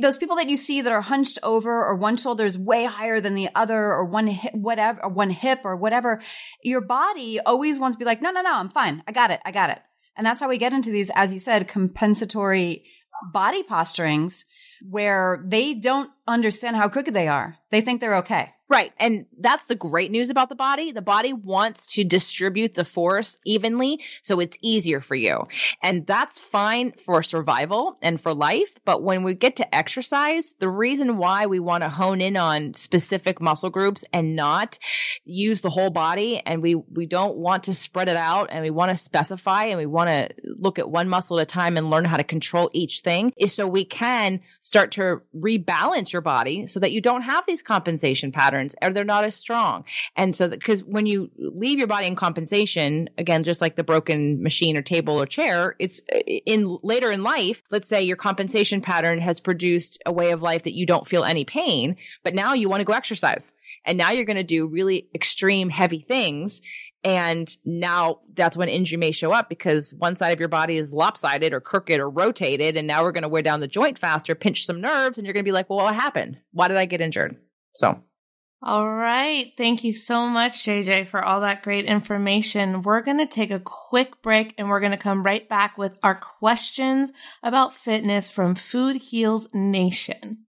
those people that you see that are hunched over or one shoulder is way higher than the other or one hip, whatever, or one hip or whatever, your body always wants to be like, no, no, no, I'm fine. I got it. I got it. And that's how we get into these, as you said, compensatory body posturings where they don't understand how crooked they are. They think they're okay. Right. And that's the great news about the body. The body wants to distribute the force evenly so it's easier for you. And that's fine for survival and for life. But when we get to exercise, the reason why we want to hone in on specific muscle groups and not use the whole body and we, we don't want to spread it out and we want to specify and we want to look at one muscle at a time and learn how to control each thing is so we can start to rebalance your body so that you don't have these compensation patterns or they're not as strong. And so, because when you leave your body in compensation, again, just like the broken machine or table or chair, it's in later in life, let's say your compensation pattern has produced a way of life that you don't feel any pain, but now you want to go exercise. And now you're going to do really extreme heavy things. And now that's when injury may show up because one side of your body is lopsided or crooked or rotated. And now we're going to wear down the joint faster, pinch some nerves, and you're going to be like, well, what happened? Why did I get injured? So all right. Thank you so much, JJ, for all that great information. We're going to take a quick break and we're going to come right back with our questions about fitness from Food Heals Nation.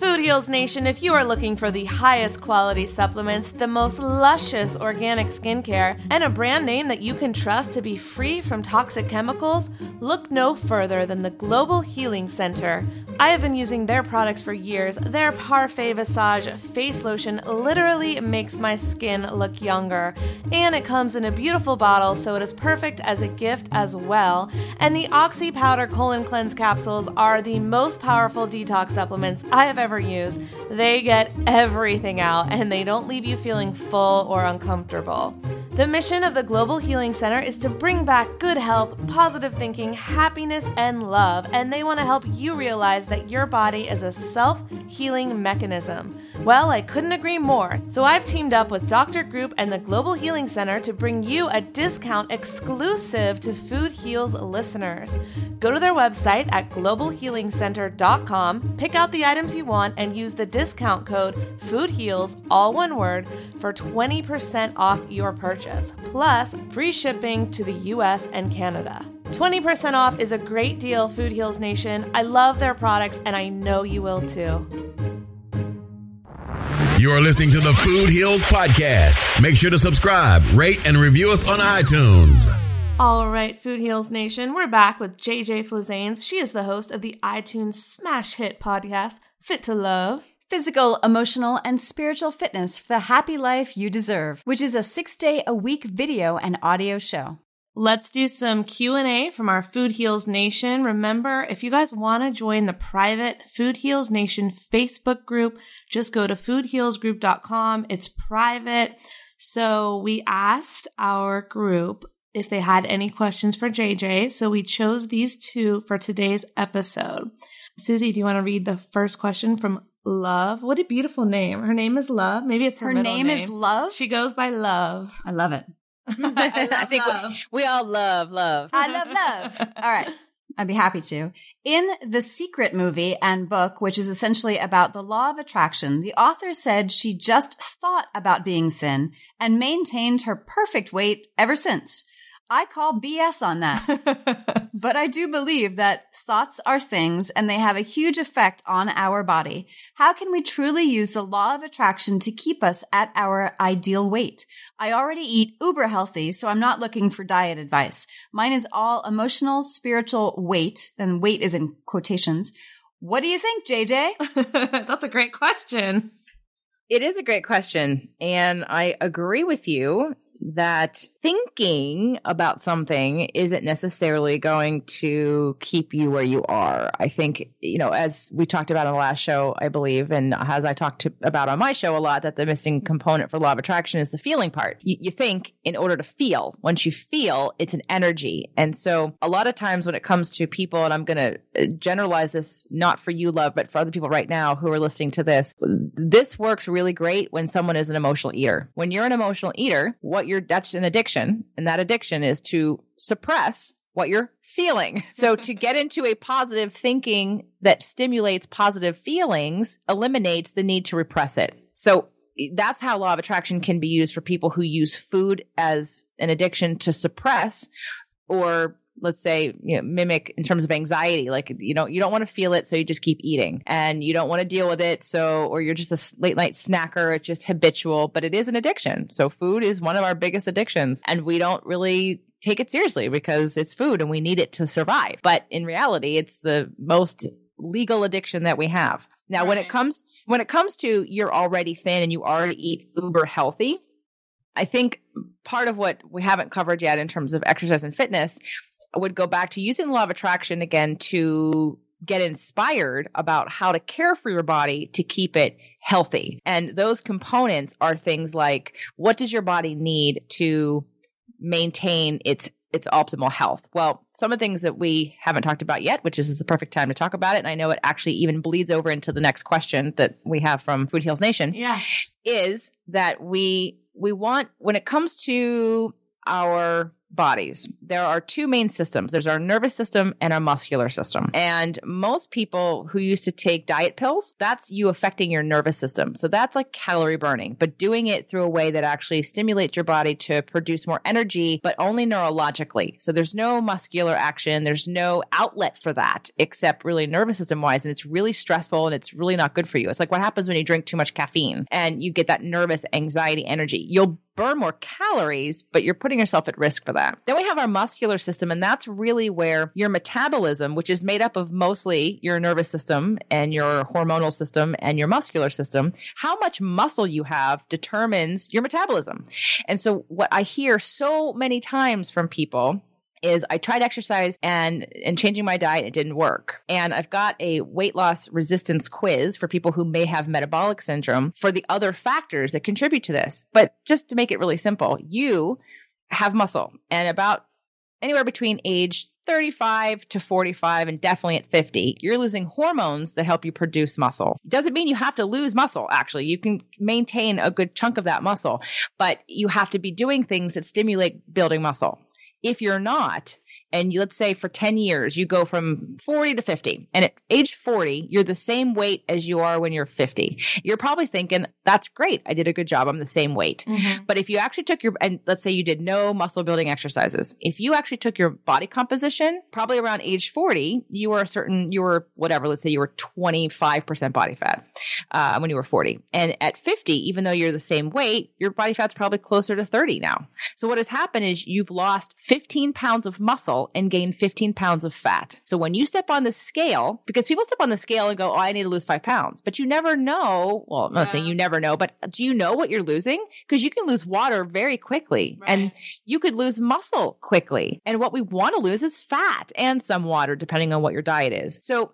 Food Heals Nation, if you are looking for the highest quality supplements, the most luscious organic skincare, and a brand name that you can trust to be free from toxic chemicals, look no further than the Global Healing Center. I have been using their products for years. Their Parfait Visage face lotion literally makes my skin look younger. And it comes in a beautiful bottle, so it is perfect as a gift as well. And the Oxy Powder Colon Cleanse capsules are the most powerful detox supplements I have ever ever use, they get everything out and they don't leave you feeling full or uncomfortable. The mission of the Global Healing Center is to bring back good health, positive thinking, happiness, and love, and they want to help you realize that your body is a self healing mechanism. Well, I couldn't agree more. So I've teamed up with Dr. Group and the Global Healing Center to bring you a discount exclusive to Food Heals listeners. Go to their website at globalhealingcenter.com, pick out the items you want and use the discount code FOODHEALS, all one word, for 20% off your purchase, plus free shipping to the US and Canada. 20% off is a great deal, Food Heals Nation. I love their products and I know you will too. You're listening to the Food Heals Podcast. Make sure to subscribe, rate, and review us on iTunes. All right, Food Heals Nation, we're back with JJ Flizanes. She is the host of the iTunes smash hit podcast, Fit to Love. Physical, emotional, and spiritual fitness for the happy life you deserve, which is a six day a week video and audio show. let's do some q&a from our food heals nation. Remember if you guys want to join the private food heals nation facebook group just go to foodhealsgroup.com it's private. So we asked our group if they had any questions for jj so we chose these two for today's episode. Susie do you want to read the first question from love what a beautiful name her name is love maybe it's her, Her middle name is Love? she goes by love I love it. I think we, we all love love. I love love. All right. I'd be happy to. In The Secret movie and book, which is essentially about the law of attraction, the author said she just thought about being thin and maintained her perfect weight ever since. I call BS on that. but I do believe that thoughts are things and they have a huge effect on our body. How can we truly use the law of attraction to keep us at our ideal weight? I already eat uber healthy, so I'm not looking for diet advice. Mine is all emotional, spiritual weight, and weight is in quotations. What do you think, JJ? That's a great question. It is a great question. And I agree with you that thinking about something isn't necessarily going to keep you where you are. I think, you know, as we talked about on the last show, I believe, and as I talked to, about on my show a lot, that the missing component for law of attraction is the feeling part. You, you think in order to feel. Once you feel, it's an energy. And so a lot of times when it comes to people, and I'm going to uh, generalize this not for you, love, but for other people right now who are listening to this, this works really great when someone is an emotional eater. When you're an emotional eater, what you're, that's an addiction. And that addiction is to suppress what you're feeling. So to get into a positive thinking that stimulates positive feelings eliminates the need to repress it. So that's how law of attraction can be used for people who use food as an addiction to suppress or let's say you know, mimic in terms of anxiety like you know you don't want to feel it so you just keep eating. And you don't want to deal with it so or you're just a late night snacker it's just habitual but it is an addiction. So food is one of our biggest addictions and we don't really take it seriously because it's food and we need it to survive. But in reality it's the most legal addiction that we have. Now when it comes when it comes to you're already thin and you already eat uber healthy I think part of what we haven't covered yet in terms of exercise and fitness would go back to using the law of attraction again to get inspired about how to care for your body to keep it healthy. And those components are things like what does your body need to maintain its its optimal health. Well, some of the things that we haven't talked about yet, which is, is the perfect time to talk about it, and I know it actually even bleeds over into the next question that we have from Food Heals Nation. Yeah. Is that we we want when it comes to our bodies, there are two main systems. There's our nervous system and our muscular system. And most people who used to take diet pills, that's you affecting your nervous system. So that's like calorie burning, but doing it through a way that actually stimulates your body to produce more energy, but only neurologically. So there's no muscular action. There's no outlet for that except really nervous system wise. And it's really stressful and it's really not good for you. It's like what happens when you drink too much caffeine and you get that nervous anxiety energy. You'll burn more calories, but you're putting yourself at risk for that. Then we have our muscular system, and that's really where your metabolism, which is made up of mostly your nervous system and your hormonal system and your muscular system, how much muscle you have determines your metabolism. And so, what I hear so many times from people is I tried exercise and and changing my diet it didn't work. And I've got a weight loss resistance quiz for people who may have metabolic syndrome for the other factors that contribute to this. But just to make it really simple, you have muscle and about anywhere between age 35 to 45 and definitely at 50 you're losing hormones that help you produce muscle doesn't mean you have to lose muscle actually you can maintain a good chunk of that muscle but you have to be doing things that stimulate building muscle if you're not, and you, let's say for 10 years, you go from 40 to 50, and at age 40, you're the same weight as you are when you're 50. You're probably thinking, that's great. I did a good job. I'm the same weight. Mm-hmm. But if you actually took your, and let's say you did no muscle building exercises, if you actually took your body composition, probably around age 40, you were a certain, you were whatever, let's say you were 25% body fat. Uh, when you were 40. And at 50, even though you're the same weight, your body fat's probably closer to 30 now. So what has happened is you've lost 15 pounds of muscle and gained 15 pounds of fat. So when you step on the scale, because people step on the scale and go, oh, I need to lose five pounds, but you never know. Well, I'm not saying you never know, but do you know what you're losing? Because you can lose water very quickly and you could lose muscle quickly. And what we want to lose is fat and some water, depending on what your diet is. So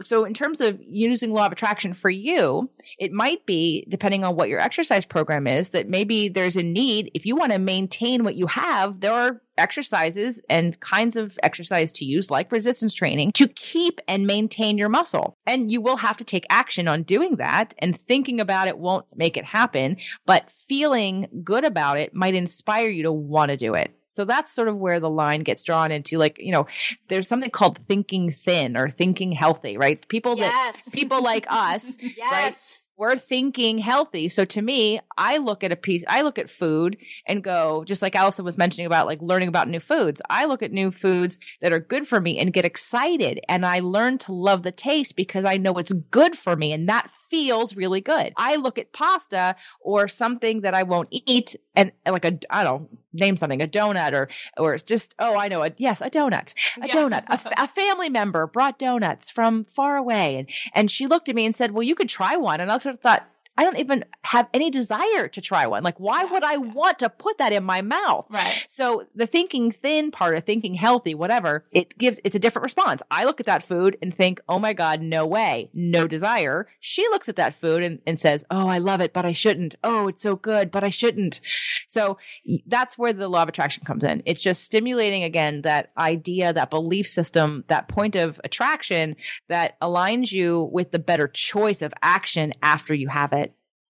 so in terms of using law of attraction for you it might be depending on what your exercise program is that maybe there's a need. If you want to maintain what you have there are exercises and kinds of exercise to use like resistance training to keep and maintain your muscle. And you will have to take action on doing that and thinking about it won't make it happen but feeling good about it might inspire you to want to do it so that's sort of where the line gets drawn into like, you know, there's something called thinking thin or thinking healthy, right? People Yes. that people like us, right? Yes. We're thinking healthy. So to me, I look at a piece, I look at food and go, just like Allison was mentioning about like learning about new foods. I look at new foods that are good for me and get excited. And I learn to love the taste because I know it's good for me and that feels really good. I look at pasta or something that I won't eat and like a, I don't know, name something, a donut or, or it's just, oh, I know, a, yes, a donut, a donut. A, f- a family member brought donuts from far away and, and she looked at me and said, well, you could try one. And I thought, I don't even have any desire to try one. Like, why would I want to put that in my mouth? Right. So the thinking thin part of thinking healthy, whatever, it gives, it's a different response. I look at that food and think, oh my God, no way, no desire. She looks at that food and, and says, oh, I love it, but I shouldn't. Oh, it's so good, but I shouldn't. So that's where the law of attraction comes in. It's just stimulating again that idea, that belief system, that point of attraction that aligns you with the better choice of action after you have it.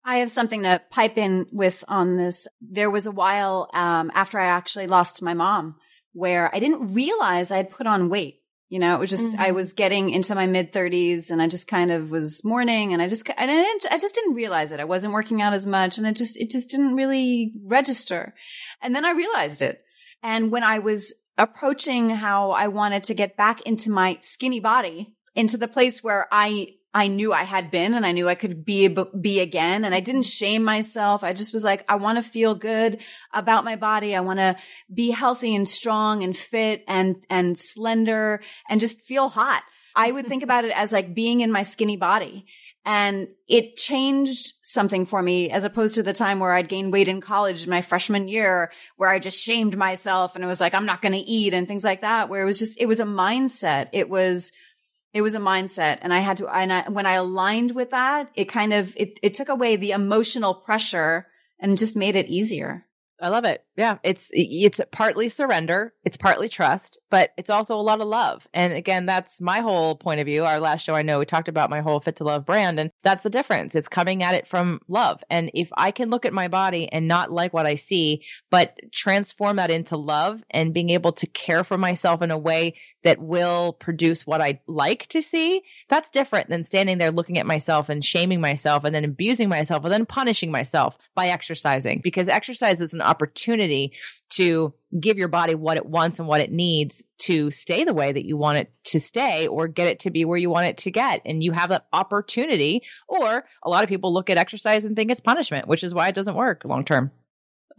I have something to pipe in with on this. There was a while um, after I actually lost my mom where I didn't realize I had put on weight. You know, it was just I was getting into my mid 30s, and I just kind of was mourning, and I just and I, didn't, I just didn't realize it. I wasn't working out as much, and it just it just didn't really register. And then I realized it. And when I was approaching how I wanted to get back into my skinny body, into the place where I I knew I had been and I knew I could be be again and I didn't shame myself. I just was like I want to feel good about my body. I want to be healthy and strong and fit and and slender and just feel hot. I would think about it as like being in my skinny body. And it changed something for me as opposed to the time where I'd gained weight in college in my freshman year, where I just shamed myself and it was like, I'm not going to eat and things like that, where it was just, it was a mindset. It was, it was a mindset. And I had to, and I, when I aligned with that, it kind of, it, it took away the emotional pressure and just made it easier. I love it. Yeah, it's it's partly surrender, it's partly trust, but it's also a lot of love. And again, that's my whole point of view. Our last show, I know we talked about my whole fit to love brand, and that's the difference. It's coming at it from love. And if I can look at my body and not like what I see, but transform that into love and being able to care for myself in a way that will produce what I like to see, that's different than standing there looking at myself and shaming myself and then abusing myself and then punishing myself by exercising because exercise is an opportunity to give your body what it wants and what it needs to stay the way that you want it to stay or get it to be where you want it to get. And you have that opportunity. Or a lot of people look at exercise and think it's punishment, which is why it doesn't work long term.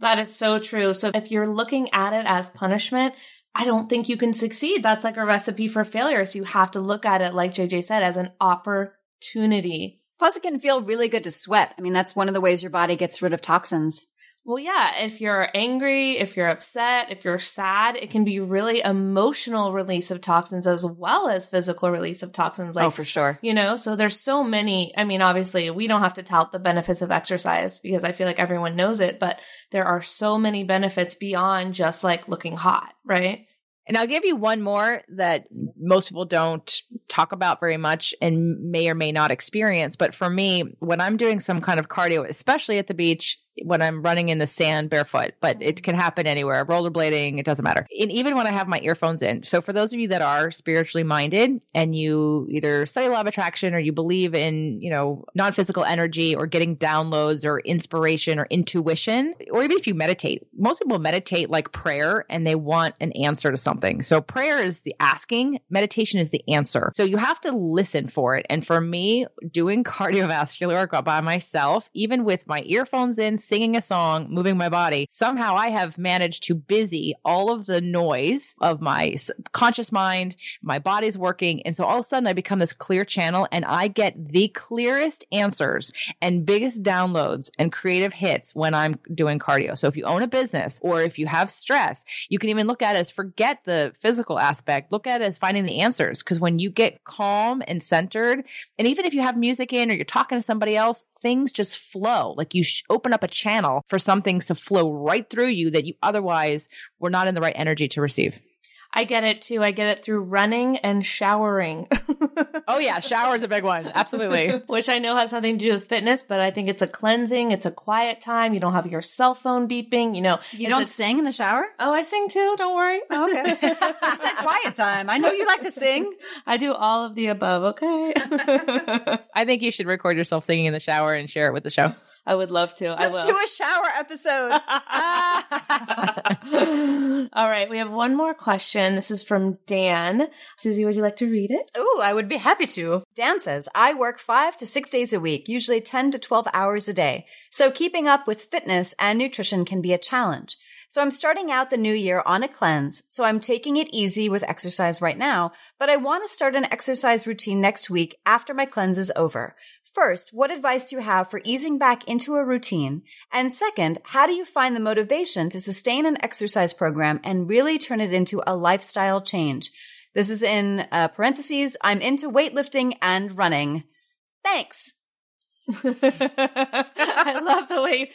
That is so true. So if you're looking at it as punishment, I don't think you can succeed. That's like a recipe for failure. So you have to look at it, like JJ said, as an opportunity. Plus, it can feel really good to sweat. I mean, that's one of the ways your body gets rid of toxins. Well, yeah, if you're angry, if you're upset, if you're sad, it can be really emotional release of toxins as well as physical release of toxins. Oh, like, oh, for sure. You know, so there's so many. I mean, obviously, we don't have to tout the benefits of exercise because I feel like everyone knows it, but there are so many benefits beyond just like looking hot, right? And I'll give you one more that most people don't talk about very much and may or may not experience. But for me, when I'm doing some kind of cardio, especially at the beach, when I'm running in the sand barefoot, but it mm-hmm. can happen anywhere. Rollerblading, it doesn't matter. And even when I have my earphones in. So for those of you that are spiritually minded and you either study law of attraction or you believe in, you know, non-physical energy or getting downloads or inspiration or intuition, or even if you meditate, most people meditate like prayer and they want an answer to something. So prayer is the asking, meditation is the answer. So you have to listen for it. And for me, doing cardiovascular work by myself, even with my earphones in, singing a song, moving my body, somehow I have managed to busy all of the noise of my conscious mind. My body's working. And so all of a sudden I become this clear channel and I get the clearest answers and biggest downloads and creative hits when I'm doing cardio. So if you own a business or if you have stress, you can even look at it as forget the physical aspect, look at it as finding the answers. Because when you get calm and centered, and even if you have music in or you're talking to somebody else, things just flow. Like you open up a channel for some things to flow right through you that you otherwise were not in the right energy to receive. I get it too. I get it through running and showering. oh yeah, shower is a big one. Absolutely. Which I know has something to do with fitness, but I think it's a cleansing, it's a quiet time. You don't have your cell phone beeping, you know. You don't a- sing in the shower? Oh, I sing too, don't worry. Oh, okay. I said quiet time. I know you like to sing. I do all of the above, okay? I think you should record yourself singing in the shower and share it with the show. I would love to. I Let's will. do a shower episode. All right, we have one more question. This is from Dan. Susie, would you like to read it? Oh, I would be happy to. Dan says, I work five to six days a week, usually 10 to 12 hours a day. So keeping up with fitness and nutrition can be a challenge. So I'm starting out the new year on a cleanse. So I'm taking it easy with exercise right now, but I want to start an exercise routine next week after my cleanse is over. First, what advice do you have for easing back into a routine? And second, how do you find the motivation to sustain an exercise program and really turn it into a lifestyle change? This is in uh, parentheses. I'm into weightlifting and running. Thanks. I love the way.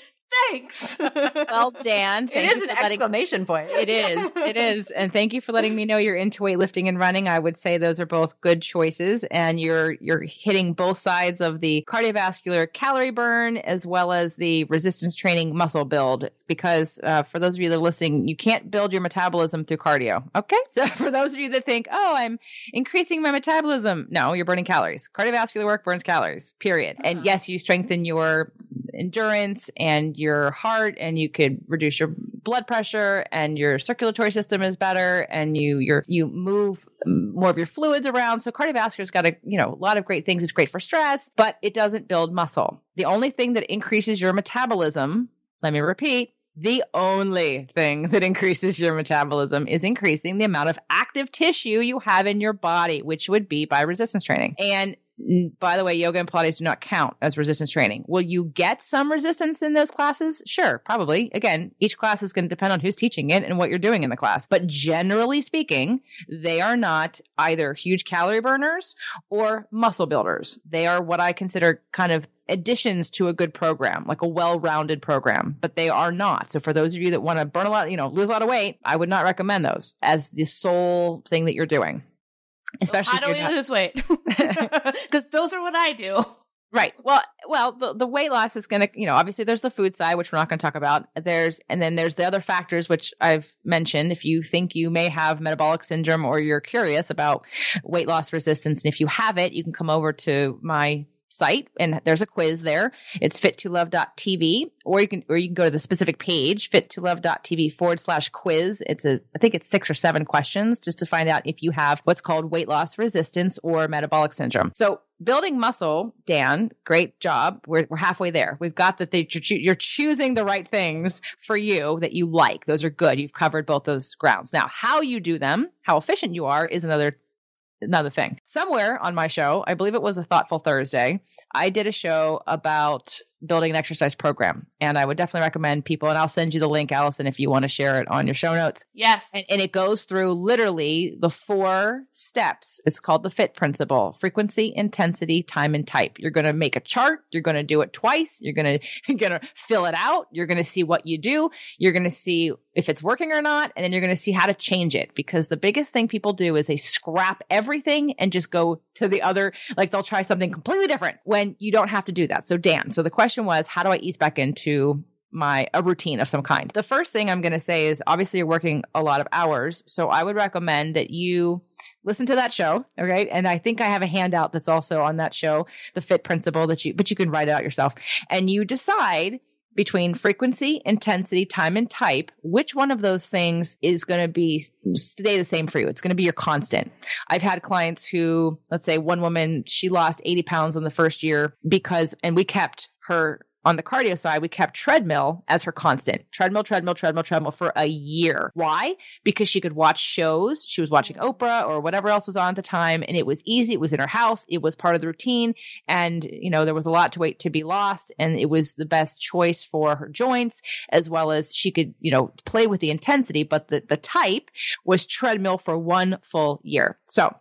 Thanks. Well, Dan, It is an letting- exclamation point. It is. It is. And thank you for letting me know you're into weightlifting and running. I would say those are both good choices and you're you're hitting both sides of the cardiovascular calorie burn as well as the resistance training muscle build because uh, for those of you that are listening, you can't build your metabolism through cardio. Okay? So for those of you that think, "Oh, I'm increasing my metabolism." No, you're burning calories. Cardiovascular work burns calories. Period. And yes, you strengthen your endurance and your heart and you could reduce your blood pressure and your circulatory system is better and you you you move more of your fluids around so cardiovascular's got a you know a lot of great things it's great for stress but it doesn't build muscle the only thing that increases your metabolism let me repeat the only thing that increases your metabolism is increasing the amount of active tissue you have in your body, which would be by resistance training. And by the way, yoga and Pilates do not count as resistance training. Will you get some resistance in those classes? Sure, probably. Again, each class is going to depend on who's teaching it and what you're doing in the class. But generally speaking, they are not either huge calorie burners or muscle builders. They are what I consider kind of additions to a good program, like a well-rounded program, but they are not. So for those of you that want to burn a lot, you know, lose a lot of weight, I would not recommend those as the sole thing that you're doing. Especially How do we not- lose weight? Because those are what I do. Right. Well, well, the, the weight loss is going to, you know, obviously there's the food side, which we're not going to talk about. There's, and then there's the other factors, which I've mentioned. If you think you may have metabolic syndrome or you're curious about weight loss resistance, and if you have it, you can come over to my site and there's a quiz there. It's fit2love.tv or you can, or you can go to the specific page, fit2love.tv forward slash quiz. It's a, I think it's six or seven questions just to find out if you have what's called weight loss resistance or metabolic syndrome. So building muscle, Dan, great job. We're, we're halfway there. We've got that you're, you're choosing the right things for you that you like. Those are good. You've covered both those grounds. Now, how you do them, how efficient you are is another another thing. Somewhere on my show, I believe it was a Thoughtful Thursday, I did a show about building an exercise program. And I would definitely recommend people, and I'll send you the link, Allison, if you want to share it on your show notes. Yes. And, and it goes through literally the four steps. It's called the FIT principle frequency, intensity, time, and type. You're going to make a chart. You're going to do it twice. You're going to, you're going to fill it out. You're going to see what you do. You're going to see if it's working or not. And then you're going to see how to change it. Because the biggest thing people do is they scrap everything and just go to the other, like they'll try something completely different when you don't have to do that. So, Dan, so the question was, how do I ease back into my a routine of some kind. The first thing I'm going to say is obviously you're working a lot of hours, so I would recommend that you listen to that show, okay? And I think I have a handout that's also on that show, the fit principle that you but you can write it out yourself. And you decide between frequency, intensity, time, and type, which one of those things is going to be stay the same for you? It's going to be your constant. I've had clients who, let's say one woman, she lost 80 pounds in the first year because, and we kept her on the cardio side, we kept treadmill as her constant. Treadmill, treadmill, treadmill, treadmill for a year. Why? Because she could watch shows. She was watching Oprah or whatever else was on at the time. And it was easy. It was in her house. It was part of the routine. And, you know, there was a lot to wait to be lost. And it was the best choice for her joints, as well as she could, you know, play with the intensity. But the, the type was treadmill for one full year. So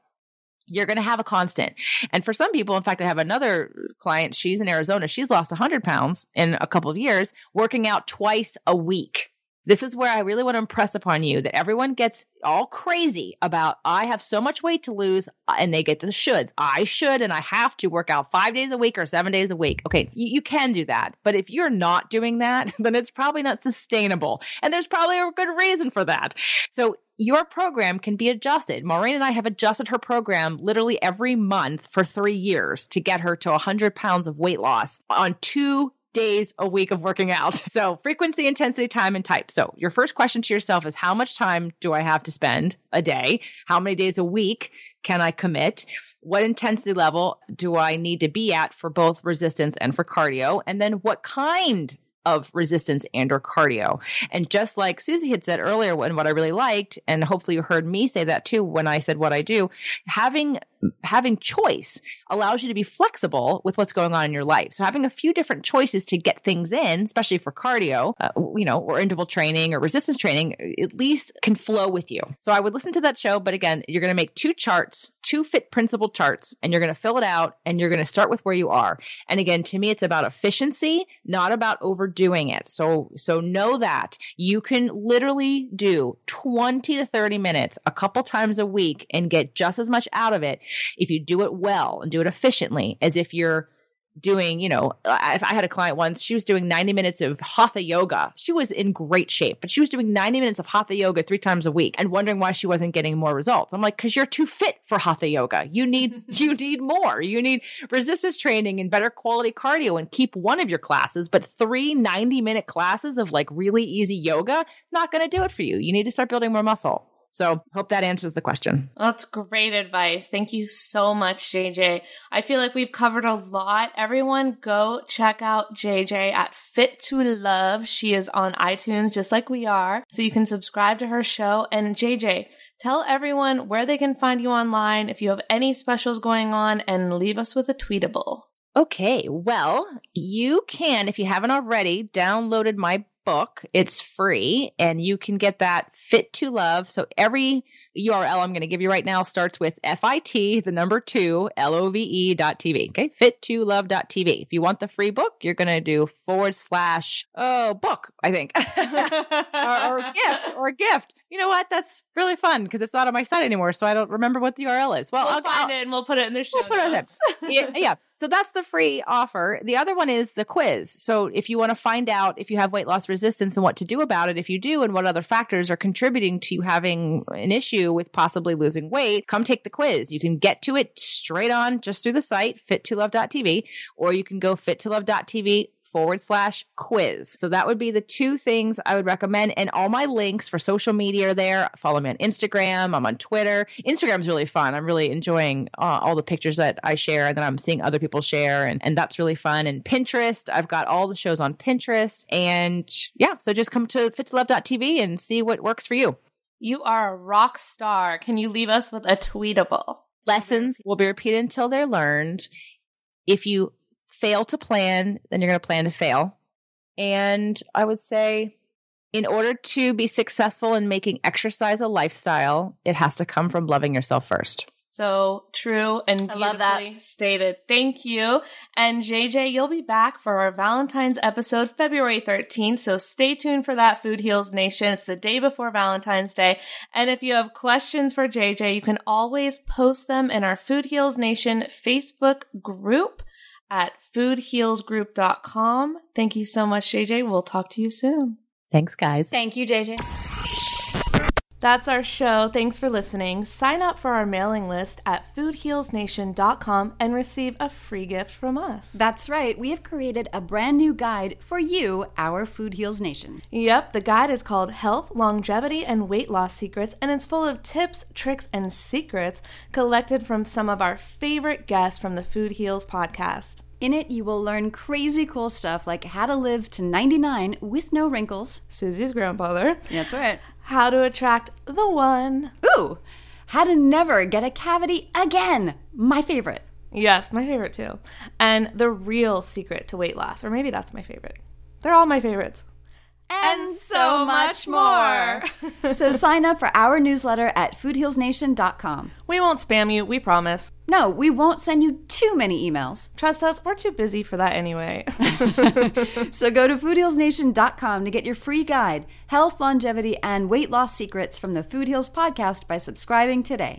you're going to have a constant. And for some people, in fact, I have another client, she's in Arizona. She's lost 100 pounds in a couple of years, working out twice a week. This is where I really want to impress upon you that everyone gets all crazy about, I have so much weight to lose, uh, and they get the shoulds. I should and I have to work out five days a week or seven days a week. Okay, you, you can do that. But if you're not doing that, then it's probably not sustainable. And there's probably a good reason for that. So your program can be adjusted. Maureen and I have adjusted her program literally every month for three years to get her to 100 pounds of weight loss on two days a week of working out. So frequency, intensity, time, and type. So your first question to yourself is how much time do I have to spend a day? How many days a week can I commit? What intensity level do I need to be at for both resistance and for cardio? And then what kind of resistance and or cardio. And just like Susie had said earlier, and what I really liked, and hopefully you heard me say that too when I said what I do, having having choice allows you to be flexible with what's going on in your life. So having a few different choices to get things in, especially for cardio, uh, you know, or interval training or resistance training, at least can flow with you. So I would listen to that show, but again, you're going to make two charts, two fit principle charts, and you're going to fill it out and you're going to start with where you are. And again, to me, it's about efficiency, not about overdoing it. So, so know that you can literally do 20 to 30 minutes a couple times a week and get just as much out of it if you do it well and do it efficiently as if you're doing, you know, I, I had a client once, she was doing 90 minutes of hatha yoga. She was in great shape, but she was doing 90 minutes of hatha yoga three times a week and wondering why she wasn't getting more results. I'm like, cause you're too fit for hatha yoga. You need, you need more. You need resistance training and better quality cardio and keep one of your classes, but three 90 minute classes of like really easy yoga, not going to do it for you. You need to start building more muscle. So hope that answers the question. That's great advice. Thank you so much, JJ. I feel like we've covered a lot. Everyone go check out JJ at Fit to Love. She is on iTunes just like we are. So you can subscribe to her show. And JJ, tell everyone where they can find you online, if you have any specials going on, and leave us with a tweetable. Okay, well, you can, if you haven't already, downloaded my book. It's free and you can get that fit to love. So every URL I'm going to give you right now starts with FIT, the number two, L-O-V-E dot TV. Okay. Fit to love dot TV. If you want the free book, you're going to do forward slash, oh, book, I think, or, or gift or gift. You know what? That's really fun because it's not on my site anymore. So I don't remember what the URL is. Well, we'll I'll find I'll, it and we'll put it in the show. We'll put notes. it in. yeah, yeah. So that's the free offer. The other one is the quiz. So if you want to find out if you have weight loss resistance and what to do about it, if you do, and what other factors are contributing to you having an issue with possibly losing weight, come take the quiz. You can get to it straight on just through the site, fit2love.tv, or you can go fit2love.tv forward slash quiz. So that would be the two things I would recommend. And all my links for social media are there. Follow me on Instagram. I'm on Twitter. Instagram's really fun. I'm really enjoying uh, all the pictures that I share and that I'm seeing other people share. And, and that's really fun. And Pinterest, I've got all the shows on Pinterest. And yeah, so just come to fit2love.tv and see what works for you. You are a rock star. Can you leave us with a tweetable? Lessons will be repeated until they're learned. If you fail to plan, then you're going to plan to fail. And I would say, in order to be successful in making exercise a lifestyle, it has to come from loving yourself first. So true and I love that. beautifully stated. Thank you. And JJ, you'll be back for our Valentine's episode February 13th. So stay tuned for that Food Heals Nation. It's the day before Valentine's Day. And if you have questions for JJ, you can always post them in our Food Heals Nation Facebook group at foodhealsgroup.com. Thank you so much, JJ. We'll talk to you soon. Thanks, guys. Thank you, JJ. That's our show. Thanks for listening. Sign up for our mailing list at foodhealsnation.com and receive a free gift from us. That's right. We have created a brand new guide for you, our Food Heals Nation. Yep, the guide is called Health, Longevity, and Weight Loss Secrets, and it's full of tips, tricks, and secrets collected from some of our favorite guests from the Food Heals podcast. In it, you will learn crazy cool stuff like how to live to 99 with no wrinkles. Susie's grandfather. That's right. How to attract the one. Ooh, how to never get a cavity again. My favorite. Yes, my favorite too. And the real secret to weight loss, or maybe that's my favorite. They're all my favorites. And so much more. so sign up for our newsletter at foodhealsnation.com. We won't spam you, we promise. No, we won't send you too many emails. Trust us, we're too busy for that anyway. So go to foodhealsnation.com to get your free guide, health, longevity, and weight loss secrets from the Food Heals podcast by subscribing today.